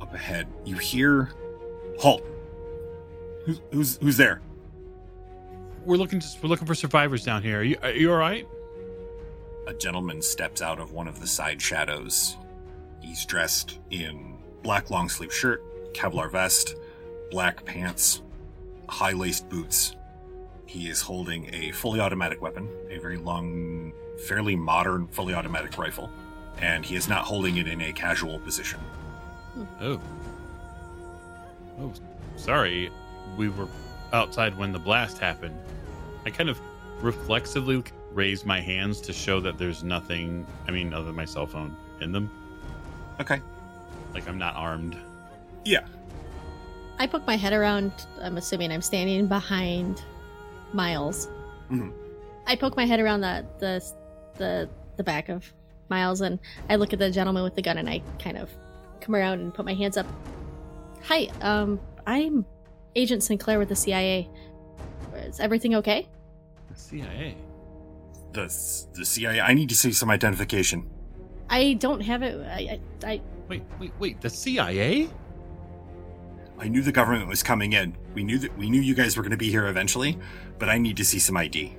Up ahead, you hear halt. Who's who's who's there? We're looking to, we're looking for survivors down here. Are you are you all right? A gentleman steps out of one of the side shadows. He's dressed in black long sleeve shirt, Kevlar vest, black pants, high laced boots. He is holding a fully automatic weapon, a very long, fairly modern fully automatic rifle, and he is not holding it in a casual position. Oh. Oh, sorry. We were outside when the blast happened. I kind of reflexively raise my hands to show that there's nothing, I mean, other than my cell phone in them. Okay. Like I'm not armed. Yeah. I poke my head around. I'm assuming I'm standing behind Miles. Mhm. I poke my head around the the the the back of Miles, and I look at the gentleman with the gun, and I kind of come around and put my hands up. Hi, um, I'm Agent Sinclair with the CIA. Is everything okay? The CIA. The the CIA. I need to see some identification. I don't have it. I I, I Wait, wait, wait. The CIA? I knew the government was coming in. We knew that we knew you guys were going to be here eventually, but I need to see some ID.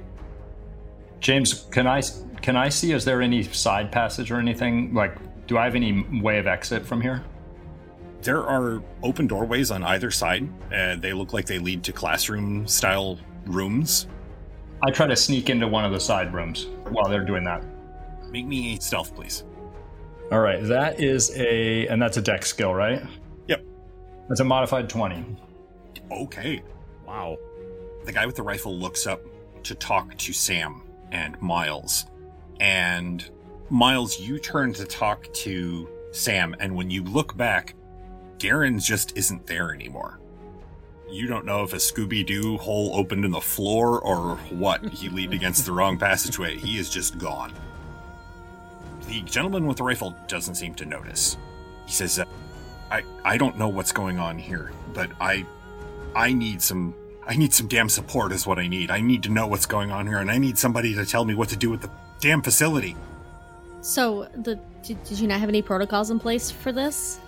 James, can I can I see? Is there any side passage or anything? Like, do I have any way of exit from here? There are open doorways on either side, and they look like they lead to classroom style rooms. I try to sneak into one of the side rooms while they're doing that. Make me stealth, please. All right, that is a, and that's a Dex skill, right? Yep. That's a modified 20. Okay. Wow. The guy with the rifle looks up to talk to Sam and Miles. And Miles, you turn to talk to Sam, and when you look back, Darren just isn't there anymore. You don't know if a Scooby Doo hole opened in the floor or what. He leaned against the wrong passageway. He is just gone. The gentleman with the rifle doesn't seem to notice. He says, uh, "I I don't know what's going on here, but I I need some I need some damn support is what I need. I need to know what's going on here and I need somebody to tell me what to do with the damn facility." So, the did, did you not have any protocols in place for this?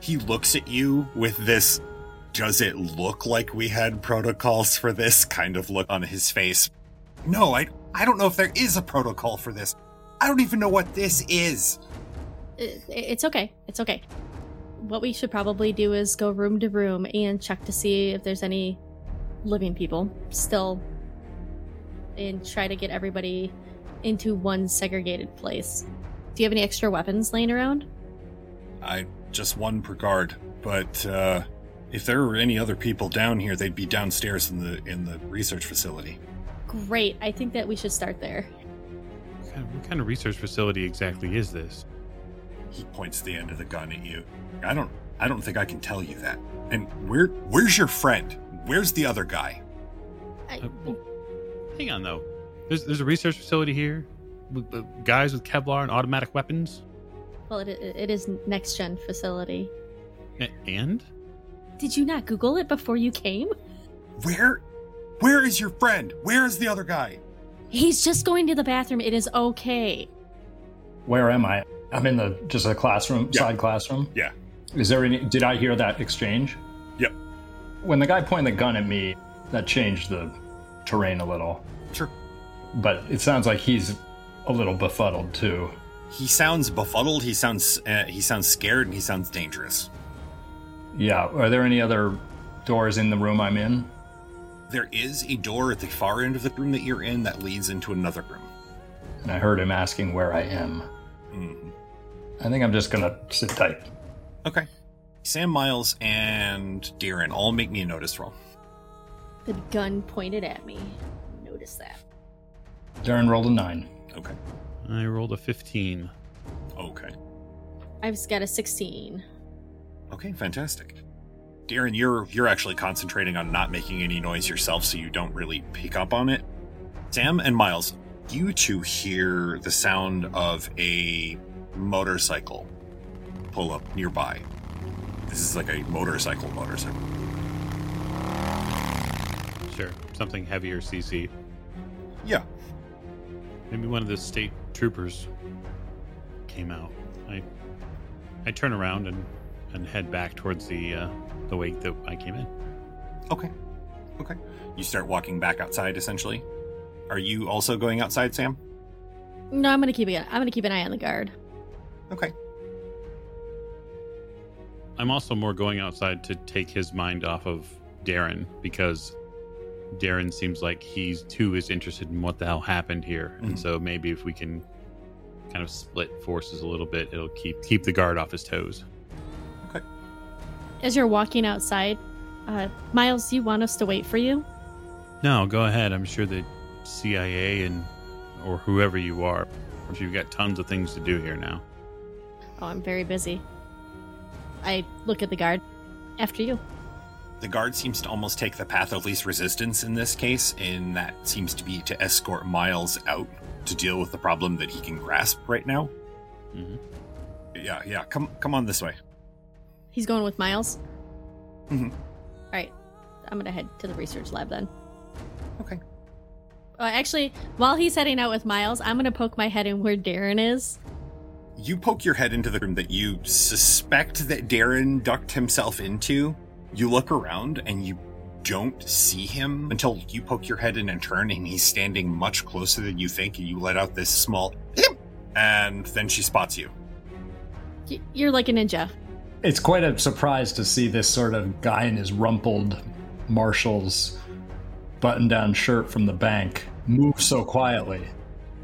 He looks at you with this does it look like we had protocols for this kind of look on his face. No, I I don't know if there is a protocol for this. I don't even know what this is. It's okay. It's okay. What we should probably do is go room to room and check to see if there's any living people still and try to get everybody into one segregated place. Do you have any extra weapons laying around? I just one per guard, but uh if there were any other people down here, they'd be downstairs in the in the research facility. Great. I think that we should start there. What kind, of, what kind of research facility exactly is this? He points the end of the gun at you. I don't I don't think I can tell you that. And where where's your friend? Where's the other guy? I, Uh, well, hang on though. There's there's a research facility here with uh, guys with Kevlar and automatic weapons. Well, it, it is next gen facility. A- and Did you not Google it before you came? Where where is your friend? Where is the other guy? He's just going to the bathroom. It is okay. Where am I? I'm in the just a classroom, Yeah. side classroom. Yeah. Is there any? Did I hear that exchange? Yep. When the guy pointed the gun at me, that changed the terrain a little. Sure. But it sounds like he's a little befuddled too. He sounds befuddled. He sounds uh, he sounds scared, and he sounds dangerous. Yeah. Are there any other doors in the room I'm in? There is a door at the far end of the room that you're in that leads into another room. And I heard him asking where I am. Mhm. I think I'm just gonna sit tight. Okay. Sam Miles and Darren all make me a notice roll. The gun pointed at me. Notice that. Darren rolled a nine. Okay. I rolled a 15. Okay. I've got a 16. Okay, fantastic. Darren, you're you're actually concentrating on not making any noise yourself so you don't really pick up on it. Sam and Miles, you two hear the sound of a motorcycle pull up nearby. This is like a motorcycle motorcycle. Sure, something heavier CC. Yeah. Maybe one of the state troopers came out. I I turn around and and head back towards the uh, the wake that I came in. Okay. Okay. You start walking back outside essentially. Are you also going outside, Sam? No, I'm gonna keep it. I'm gonna keep an eye on the guard. Okay. I'm also more going outside to take his mind off of Darren because Darren seems like he's too is interested in what the hell happened here, Mhm. and so maybe if we can kind of split forces a little bit, it'll keep keep the guard off his toes. Okay. As you're walking outside, uh, Miles, do you want us to wait for you? No, go ahead. I'm sure the CIA and or whoever you are, you've got tons of things to do here now. Oh, I'm very busy. I look at the guard. After you. The guard seems to almost take the path of least resistance in this case, and that seems to be to escort Miles out to deal with the problem that he can grasp right now. Mhm. Yeah, yeah. Come, come on this way. He's going with Miles. Mhm. All right, I'm gonna head to the research lab then. Okay. Uh, actually, while he's heading out with Miles, I'm gonna poke my head in where Darren is. You poke your head into the room that you suspect that Darren ducked himself into, You look around and you don't see him until you poke your head in and turn, and he's standing much closer than you think, and you let out this small, "Him!" and then she spots you. Y- You're like a ninja. It's quite a surprise to see this sort of guy in his rumpled Marshall's button down shirt from the bank move so quietly.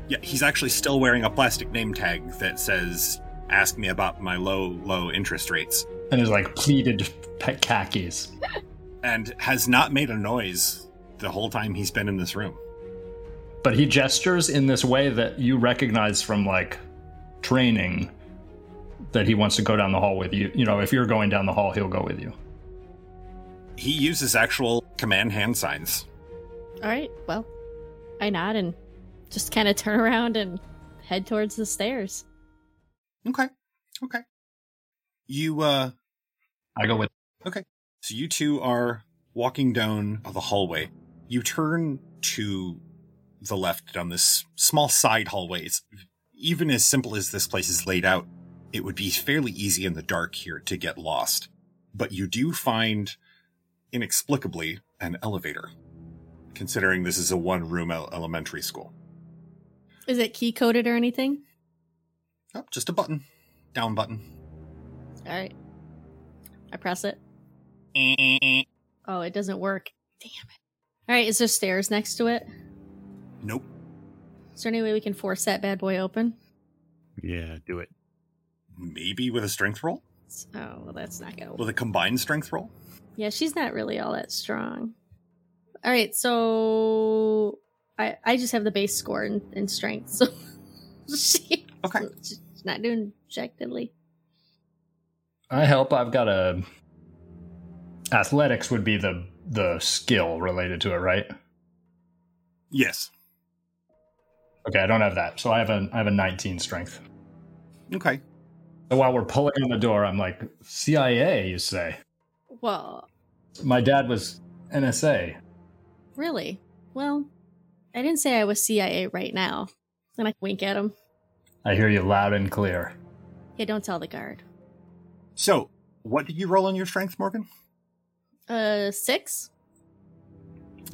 Yeah, he's actually still wearing a plastic name tag that says, Ask me about my low, low interest rates, And his like pleated pe- khakis. and has not made a noise the whole time he's been in this room. But he gestures in this way that you recognize from like training that he wants to go down the hall with you. You know, if you're going down the hall, he'll go with you. He uses actual command hand signs. All right, well, I nod and just kind of turn around and head towards the stairs. Okay. Okay. You, uh, I go with Okay. So you two are walking down the hallway. You turn to the left down this small side hallway. It's even as simple as this place is laid out. It would be fairly easy in the dark here to get lost, but you do find inexplicably an elevator, considering this is a one room elementary school. Is it key coded or anything? Oh, just a button. Down button. All right. I press it. Eh. Oh, it doesn't work. Damn it. All right, is there stairs next to it? Nope. Is there any way we can force that bad boy open? Yeah, do it. Maybe with a strength roll? Oh, well, that's not gonna work. With a combined strength roll? Yeah, she's not really all that strong. All right, so I I just have the base score in, in strength, so she, Okay. she's not doing objectively. I help. I've got a athletics would be the the skill related to it, right? Yes. Okay, I don't have that. So I have a I have a 19 strength. Okay. So while we're pulling on the door, I'm like, CIA, you say? Well, My dad was NSA. really? Well, I didn't say I was CIA right now. And I wink at him. I hear you loud and clear. Yeah, don't tell the guard. So, what did you roll on your strength, Morgan? Uh, six.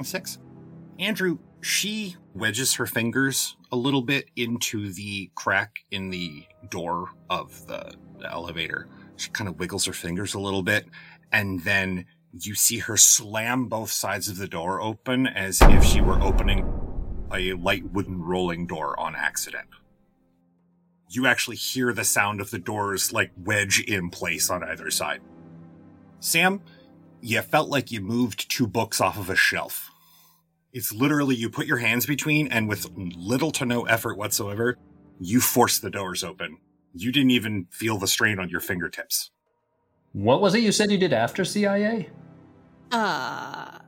Six. Andrew, she wedges her fingers a little bit into the crack in the door of the, the elevator. She kind of wiggles her fingers a little bit, and then you see her slam both sides of the door open as if she were opening a light wooden rolling door on accident. You actually hear the sound of the doors like wedge in place on either side. Sam, you felt like you moved two books off of a shelf. It's literally you put your hands between, and with little to no effort whatsoever, you force the doors open. You didn't even feel the strain on your fingertips. What was it you said you did after CIA? Uh,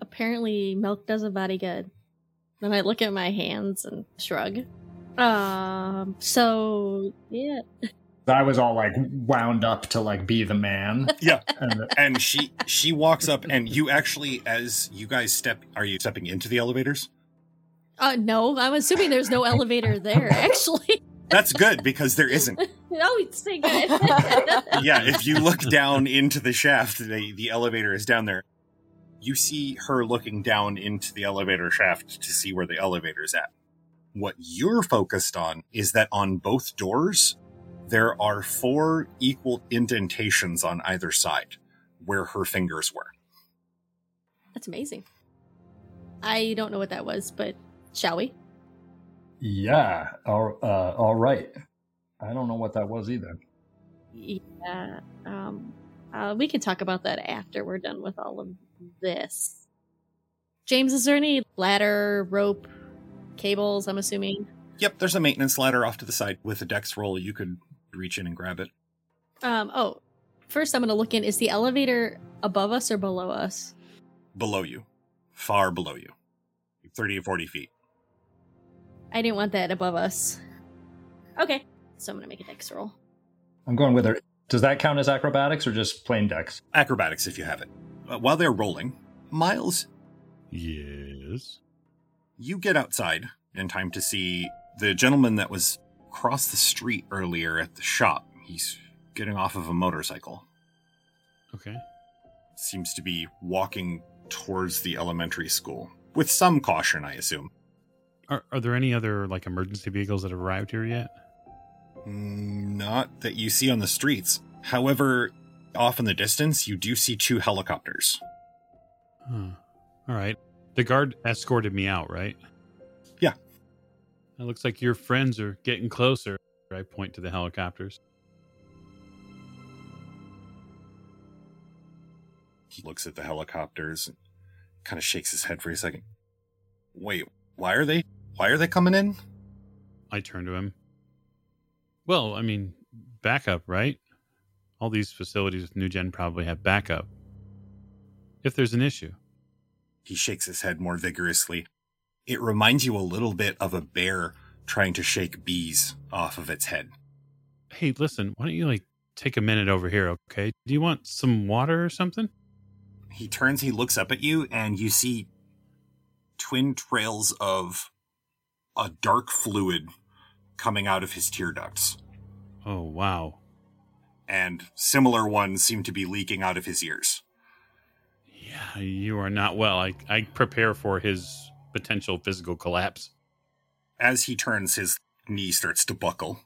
apparently milk does a body good. Then I look at my hands and shrug. Um, so yeah. I was all like wound up to like be the man. Yeah. And And she she walks up, and you actually, as you guys step, are you stepping into the elevators? Uh, no, I'm assuming there's no elevator there, actually. That's good because there isn't. no, it's pretty good. yeah, if you look down into the shaft, the, the elevator is down there. You see her looking down into the elevator shaft to see where the elevator's at. What you're focused on is that on both doors, there are four equal indentations on either side where her fingers were. That's amazing. I don't know what that was, but shall we? yeah, all, uh, all right. I don't know what that was either. Yeah. Um, uh, we can talk about that after we're done with all of this. James, is there any ladder, rope, cables? I'm assuming. Yep, there's a maintenance ladder off to the side with a dex roll. You could reach in and grab it. Um. Oh, first I'm going to look in. Is the elevator above us or below us? Below you, far below you, 30 or 40 feet. I didn't want that above us. Okay, so I'm going to make a dex roll. I'm going with her. Does that count as acrobatics or just plain dex? Acrobatics if you have it. Uh, while they're rolling, Miles, Yes. You get outside in time to see the gentleman that was across the street earlier at the shop. He's getting off of a motorcycle. Okay. seems to be walking towards the elementary school with some caution, I assume. Are, are there any other like emergency vehicles that have arrived here yet? Not that you see on the streets. However, off in the distance, you do see two helicopters. Huh. All right. The guard escorted me out, right? Yeah. It looks like your friends are getting closer. I point to the helicopters. He looks at the helicopters and kind of shakes his head for a second. Wait, why are they why are they coming in? I turn to him. Well, I mean, backup, right? All these facilities with New Gen probably have backup. If there's an issue. He shakes his head more vigorously. It reminds you a little bit of a bear trying to shake bees off of its head. Hey, listen, why don't you like take a minute over here, okay? Do you want some water or something? He turns, he looks up at you, and you see twin trails of a dark fluid coming out of his tear ducts. Oh, wow. And similar ones seem to be leaking out of his ears. You are not well. I, I prepare for his potential physical collapse. As he turns, his knee starts to buckle.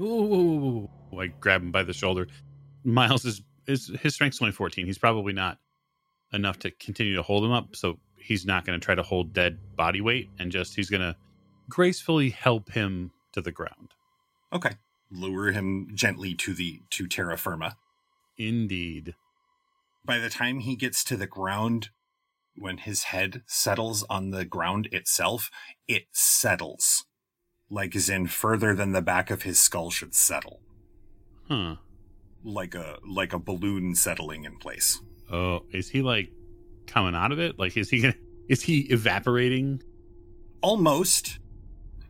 Ooh, I grab him by the shoulder. Miles is, is his strength's only 14. He's probably not enough to continue to hold him up, so he's not going to try to hold dead body weight and just he's going to gracefully help him to the ground. Okay. Lure him gently to the to terra firma. Indeed. By the time he gets to the ground, when his head settles on the ground itself, it settles. Like as in further than the back of his skull should settle. Huh. Like a like a balloon settling in place. Oh, is he like coming out of it? Like is he gonna is he evaporating? Almost.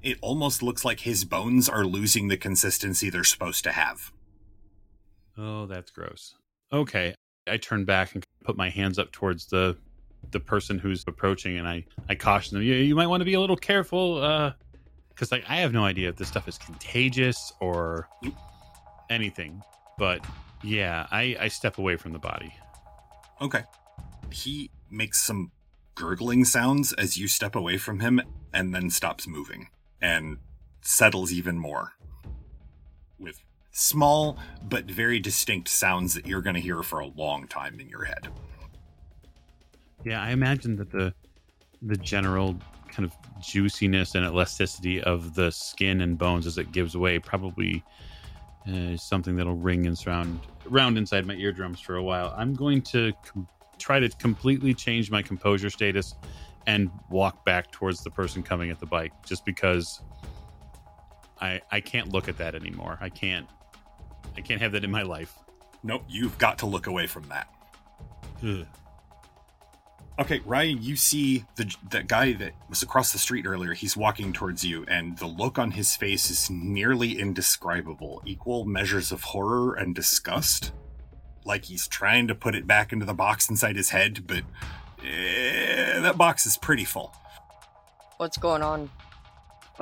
It almost looks like his bones are losing the consistency they're supposed to have. Oh, that's gross. Okay. I turn back and put my hands up towards the the person who's approaching and I I caution them, you, you might want to be a little careful uh cuz like I have no idea if this stuff is contagious or anything. But yeah, I I step away from the body. Okay. He makes some gurgling sounds as you step away from him and then stops moving and settles even more with small but very distinct sounds that you're going to hear for a long time in your head. Yeah, I imagine that the the general kind of juiciness and elasticity of the skin and bones as it gives way probably uh, is something that'll ring and surround round inside my eardrums for a while. I'm going to com- try to completely change my composure status and walk back towards the person coming at the bike, just because I I can't look at that anymore. I can't I can't have that in my life. Nope, you've got to look away from that. Ugh. Okay, Ryan, you see the that guy that was across the street earlier. He's walking towards you, and the look on his face is nearly indescribable. Equal measures of horror and disgust. Like he's trying to put it back into the box inside his head, but eh, that box is pretty full. What's going on?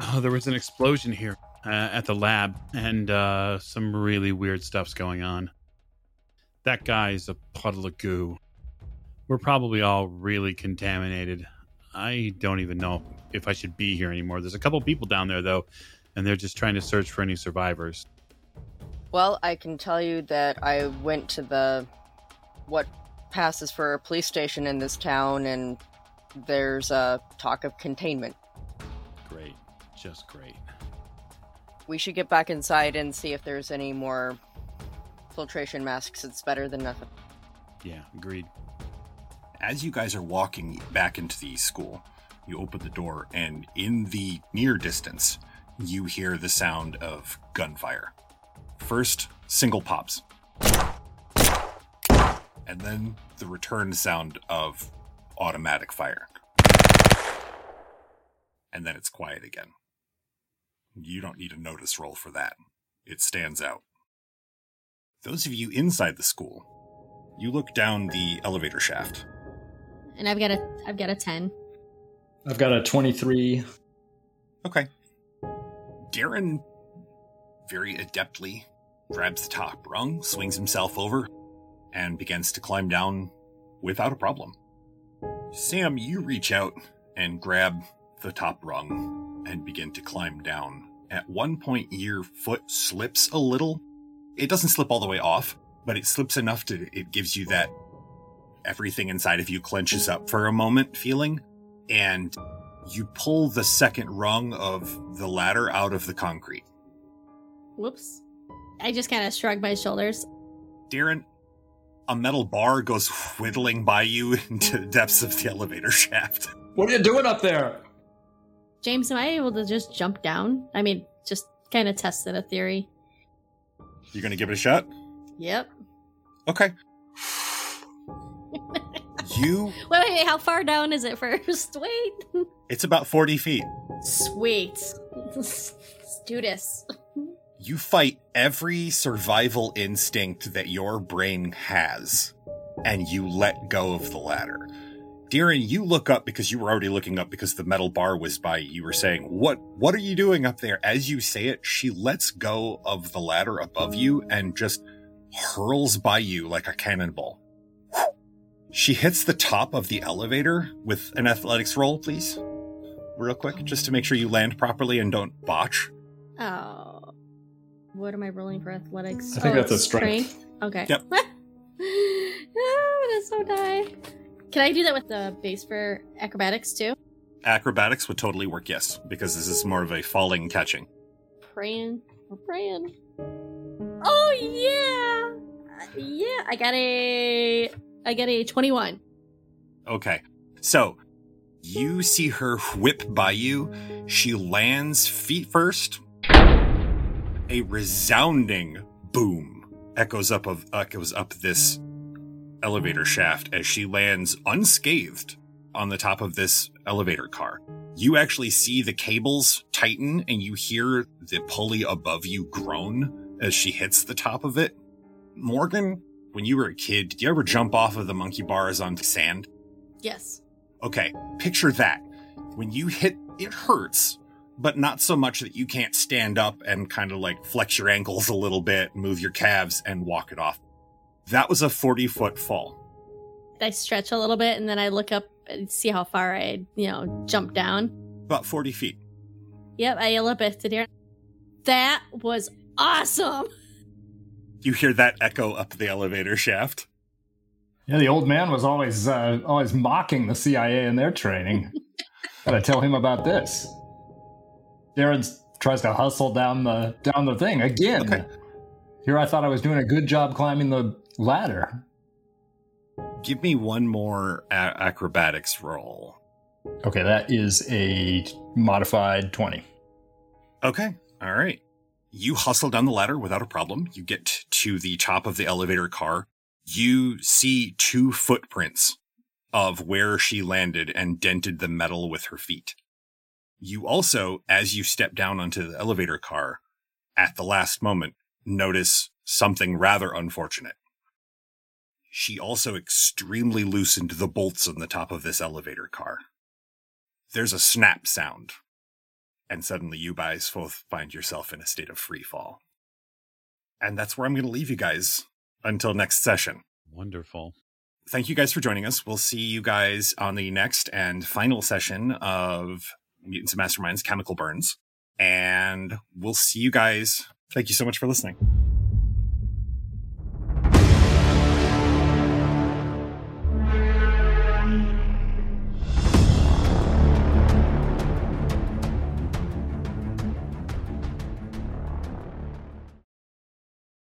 Oh, there was an explosion here uh, at the lab, and uh, some really weird stuff's going on. That guy's a puddle of goo. We're probably all really contaminated. I don't even know if I should be here anymore. There's a couple people down there, though, and they're just trying to search for any survivors. Well, I can tell you that I went to the what passes for a police station in this town, and there's a talk of containment. Great. Just great. We should get back inside and see if there's any more filtration masks. It's better than nothing. Yeah, agreed. As you guys are walking back into the school, you open the door, and in the near distance, you hear the sound of gunfire. First, single pops. And then the return sound of automatic fire. And then it's quiet again. You don't need a notice roll for that. It stands out. Those of you inside the school, you look down the elevator shaft. And I've got a I've got a ten. I've got a 23. Okay. Darren very adeptly grabs the top rung, swings himself over, and begins to climb down without a problem. Sam, you reach out and grab the top rung and begin to climb down. At one point, your foot slips a little. It doesn't slip all the way off, but it slips enough to, it gives you that everything inside of you clenches up for a moment feeling. And you pull the second rung of the ladder out of the concrete. Whoops. I just kind of shrug my shoulders. Darren, a metal bar goes whittling by you into the depths of the elevator shaft. What are you doing up there? James, am I able to just jump down? I mean, just kind of tested a theory. You're going to give it a shot? Yep. Okay. you, Wait, wait, how far down is it first? Wait. it's about 40 feet. Sweet. Let's do this. You fight every survival instinct that your brain has, and you let go of the ladder. Darren, you look up because you were already looking up because the metal bar was by you. You were saying, "What? What are you doing up there?" As you say it, she lets go of the ladder above you and just hurls by you like a cannonball. She hits the top of the elevator with an athletics roll, please, real quick, just to make sure you land properly and don't botch. Oh. What am I rolling for athletics? I think Oh, that's a it's strength. Okay. Yep. oh, that's so die. Can I do that with the base for acrobatics too? Acrobatics would totally work, yes, because this is more of a falling catching. Praying. We're praying. Oh yeah. Uh, Yeah, I got a I got a 21. Okay. So you see her whip by you. She lands feet first. A resounding boom echoes up of echoes up this elevator shaft as she lands unscathed on the top of this elevator car. You actually see the cables tighten and you hear the pulley above you groan as she hits the top of it. Morgan, when you were a kid, did you ever jump off of the monkey bars onto sand? Yes. Okay, picture that. When you hit, it hurts, but not so much that you can't stand up and kind of like flex your ankles a little bit, move your calves, and walk it off. That was a 40 foot fall. I stretch a little bit and then I look up and see how far I, you know, jump down. About 40 feet. Yep, I yell up at to Darren. That was awesome. You hear that echo up the elevator shaft. Yeah, the old man was always uh, always mocking the CIA in their training. Gotta tell him about this. Darren tries to hustle down the down the thing again. Okay. Here, I thought I was doing a good job climbing the ladder. Give me one more a- acrobatics roll. Okay, that is a modified twenty. Okay. All right. You hustle down the ladder without a problem. You get to the top of the elevator car. You see two footprints of where she landed and dented the metal with her feet. You also, as you step down onto the elevator car, at the last moment, notice something rather unfortunate. She also extremely loosened the bolts on the top of this elevator car. There's a snap sound and suddenly you guys both find yourself in a state of free fall. And that's where I'm going to leave you guys until next session. Wonderful. Thank you guys for joining us. We'll see you guys on the next and final session of Mutants and Masterminds Chemical Burns. And we'll see you guys. Thank you so much for listening.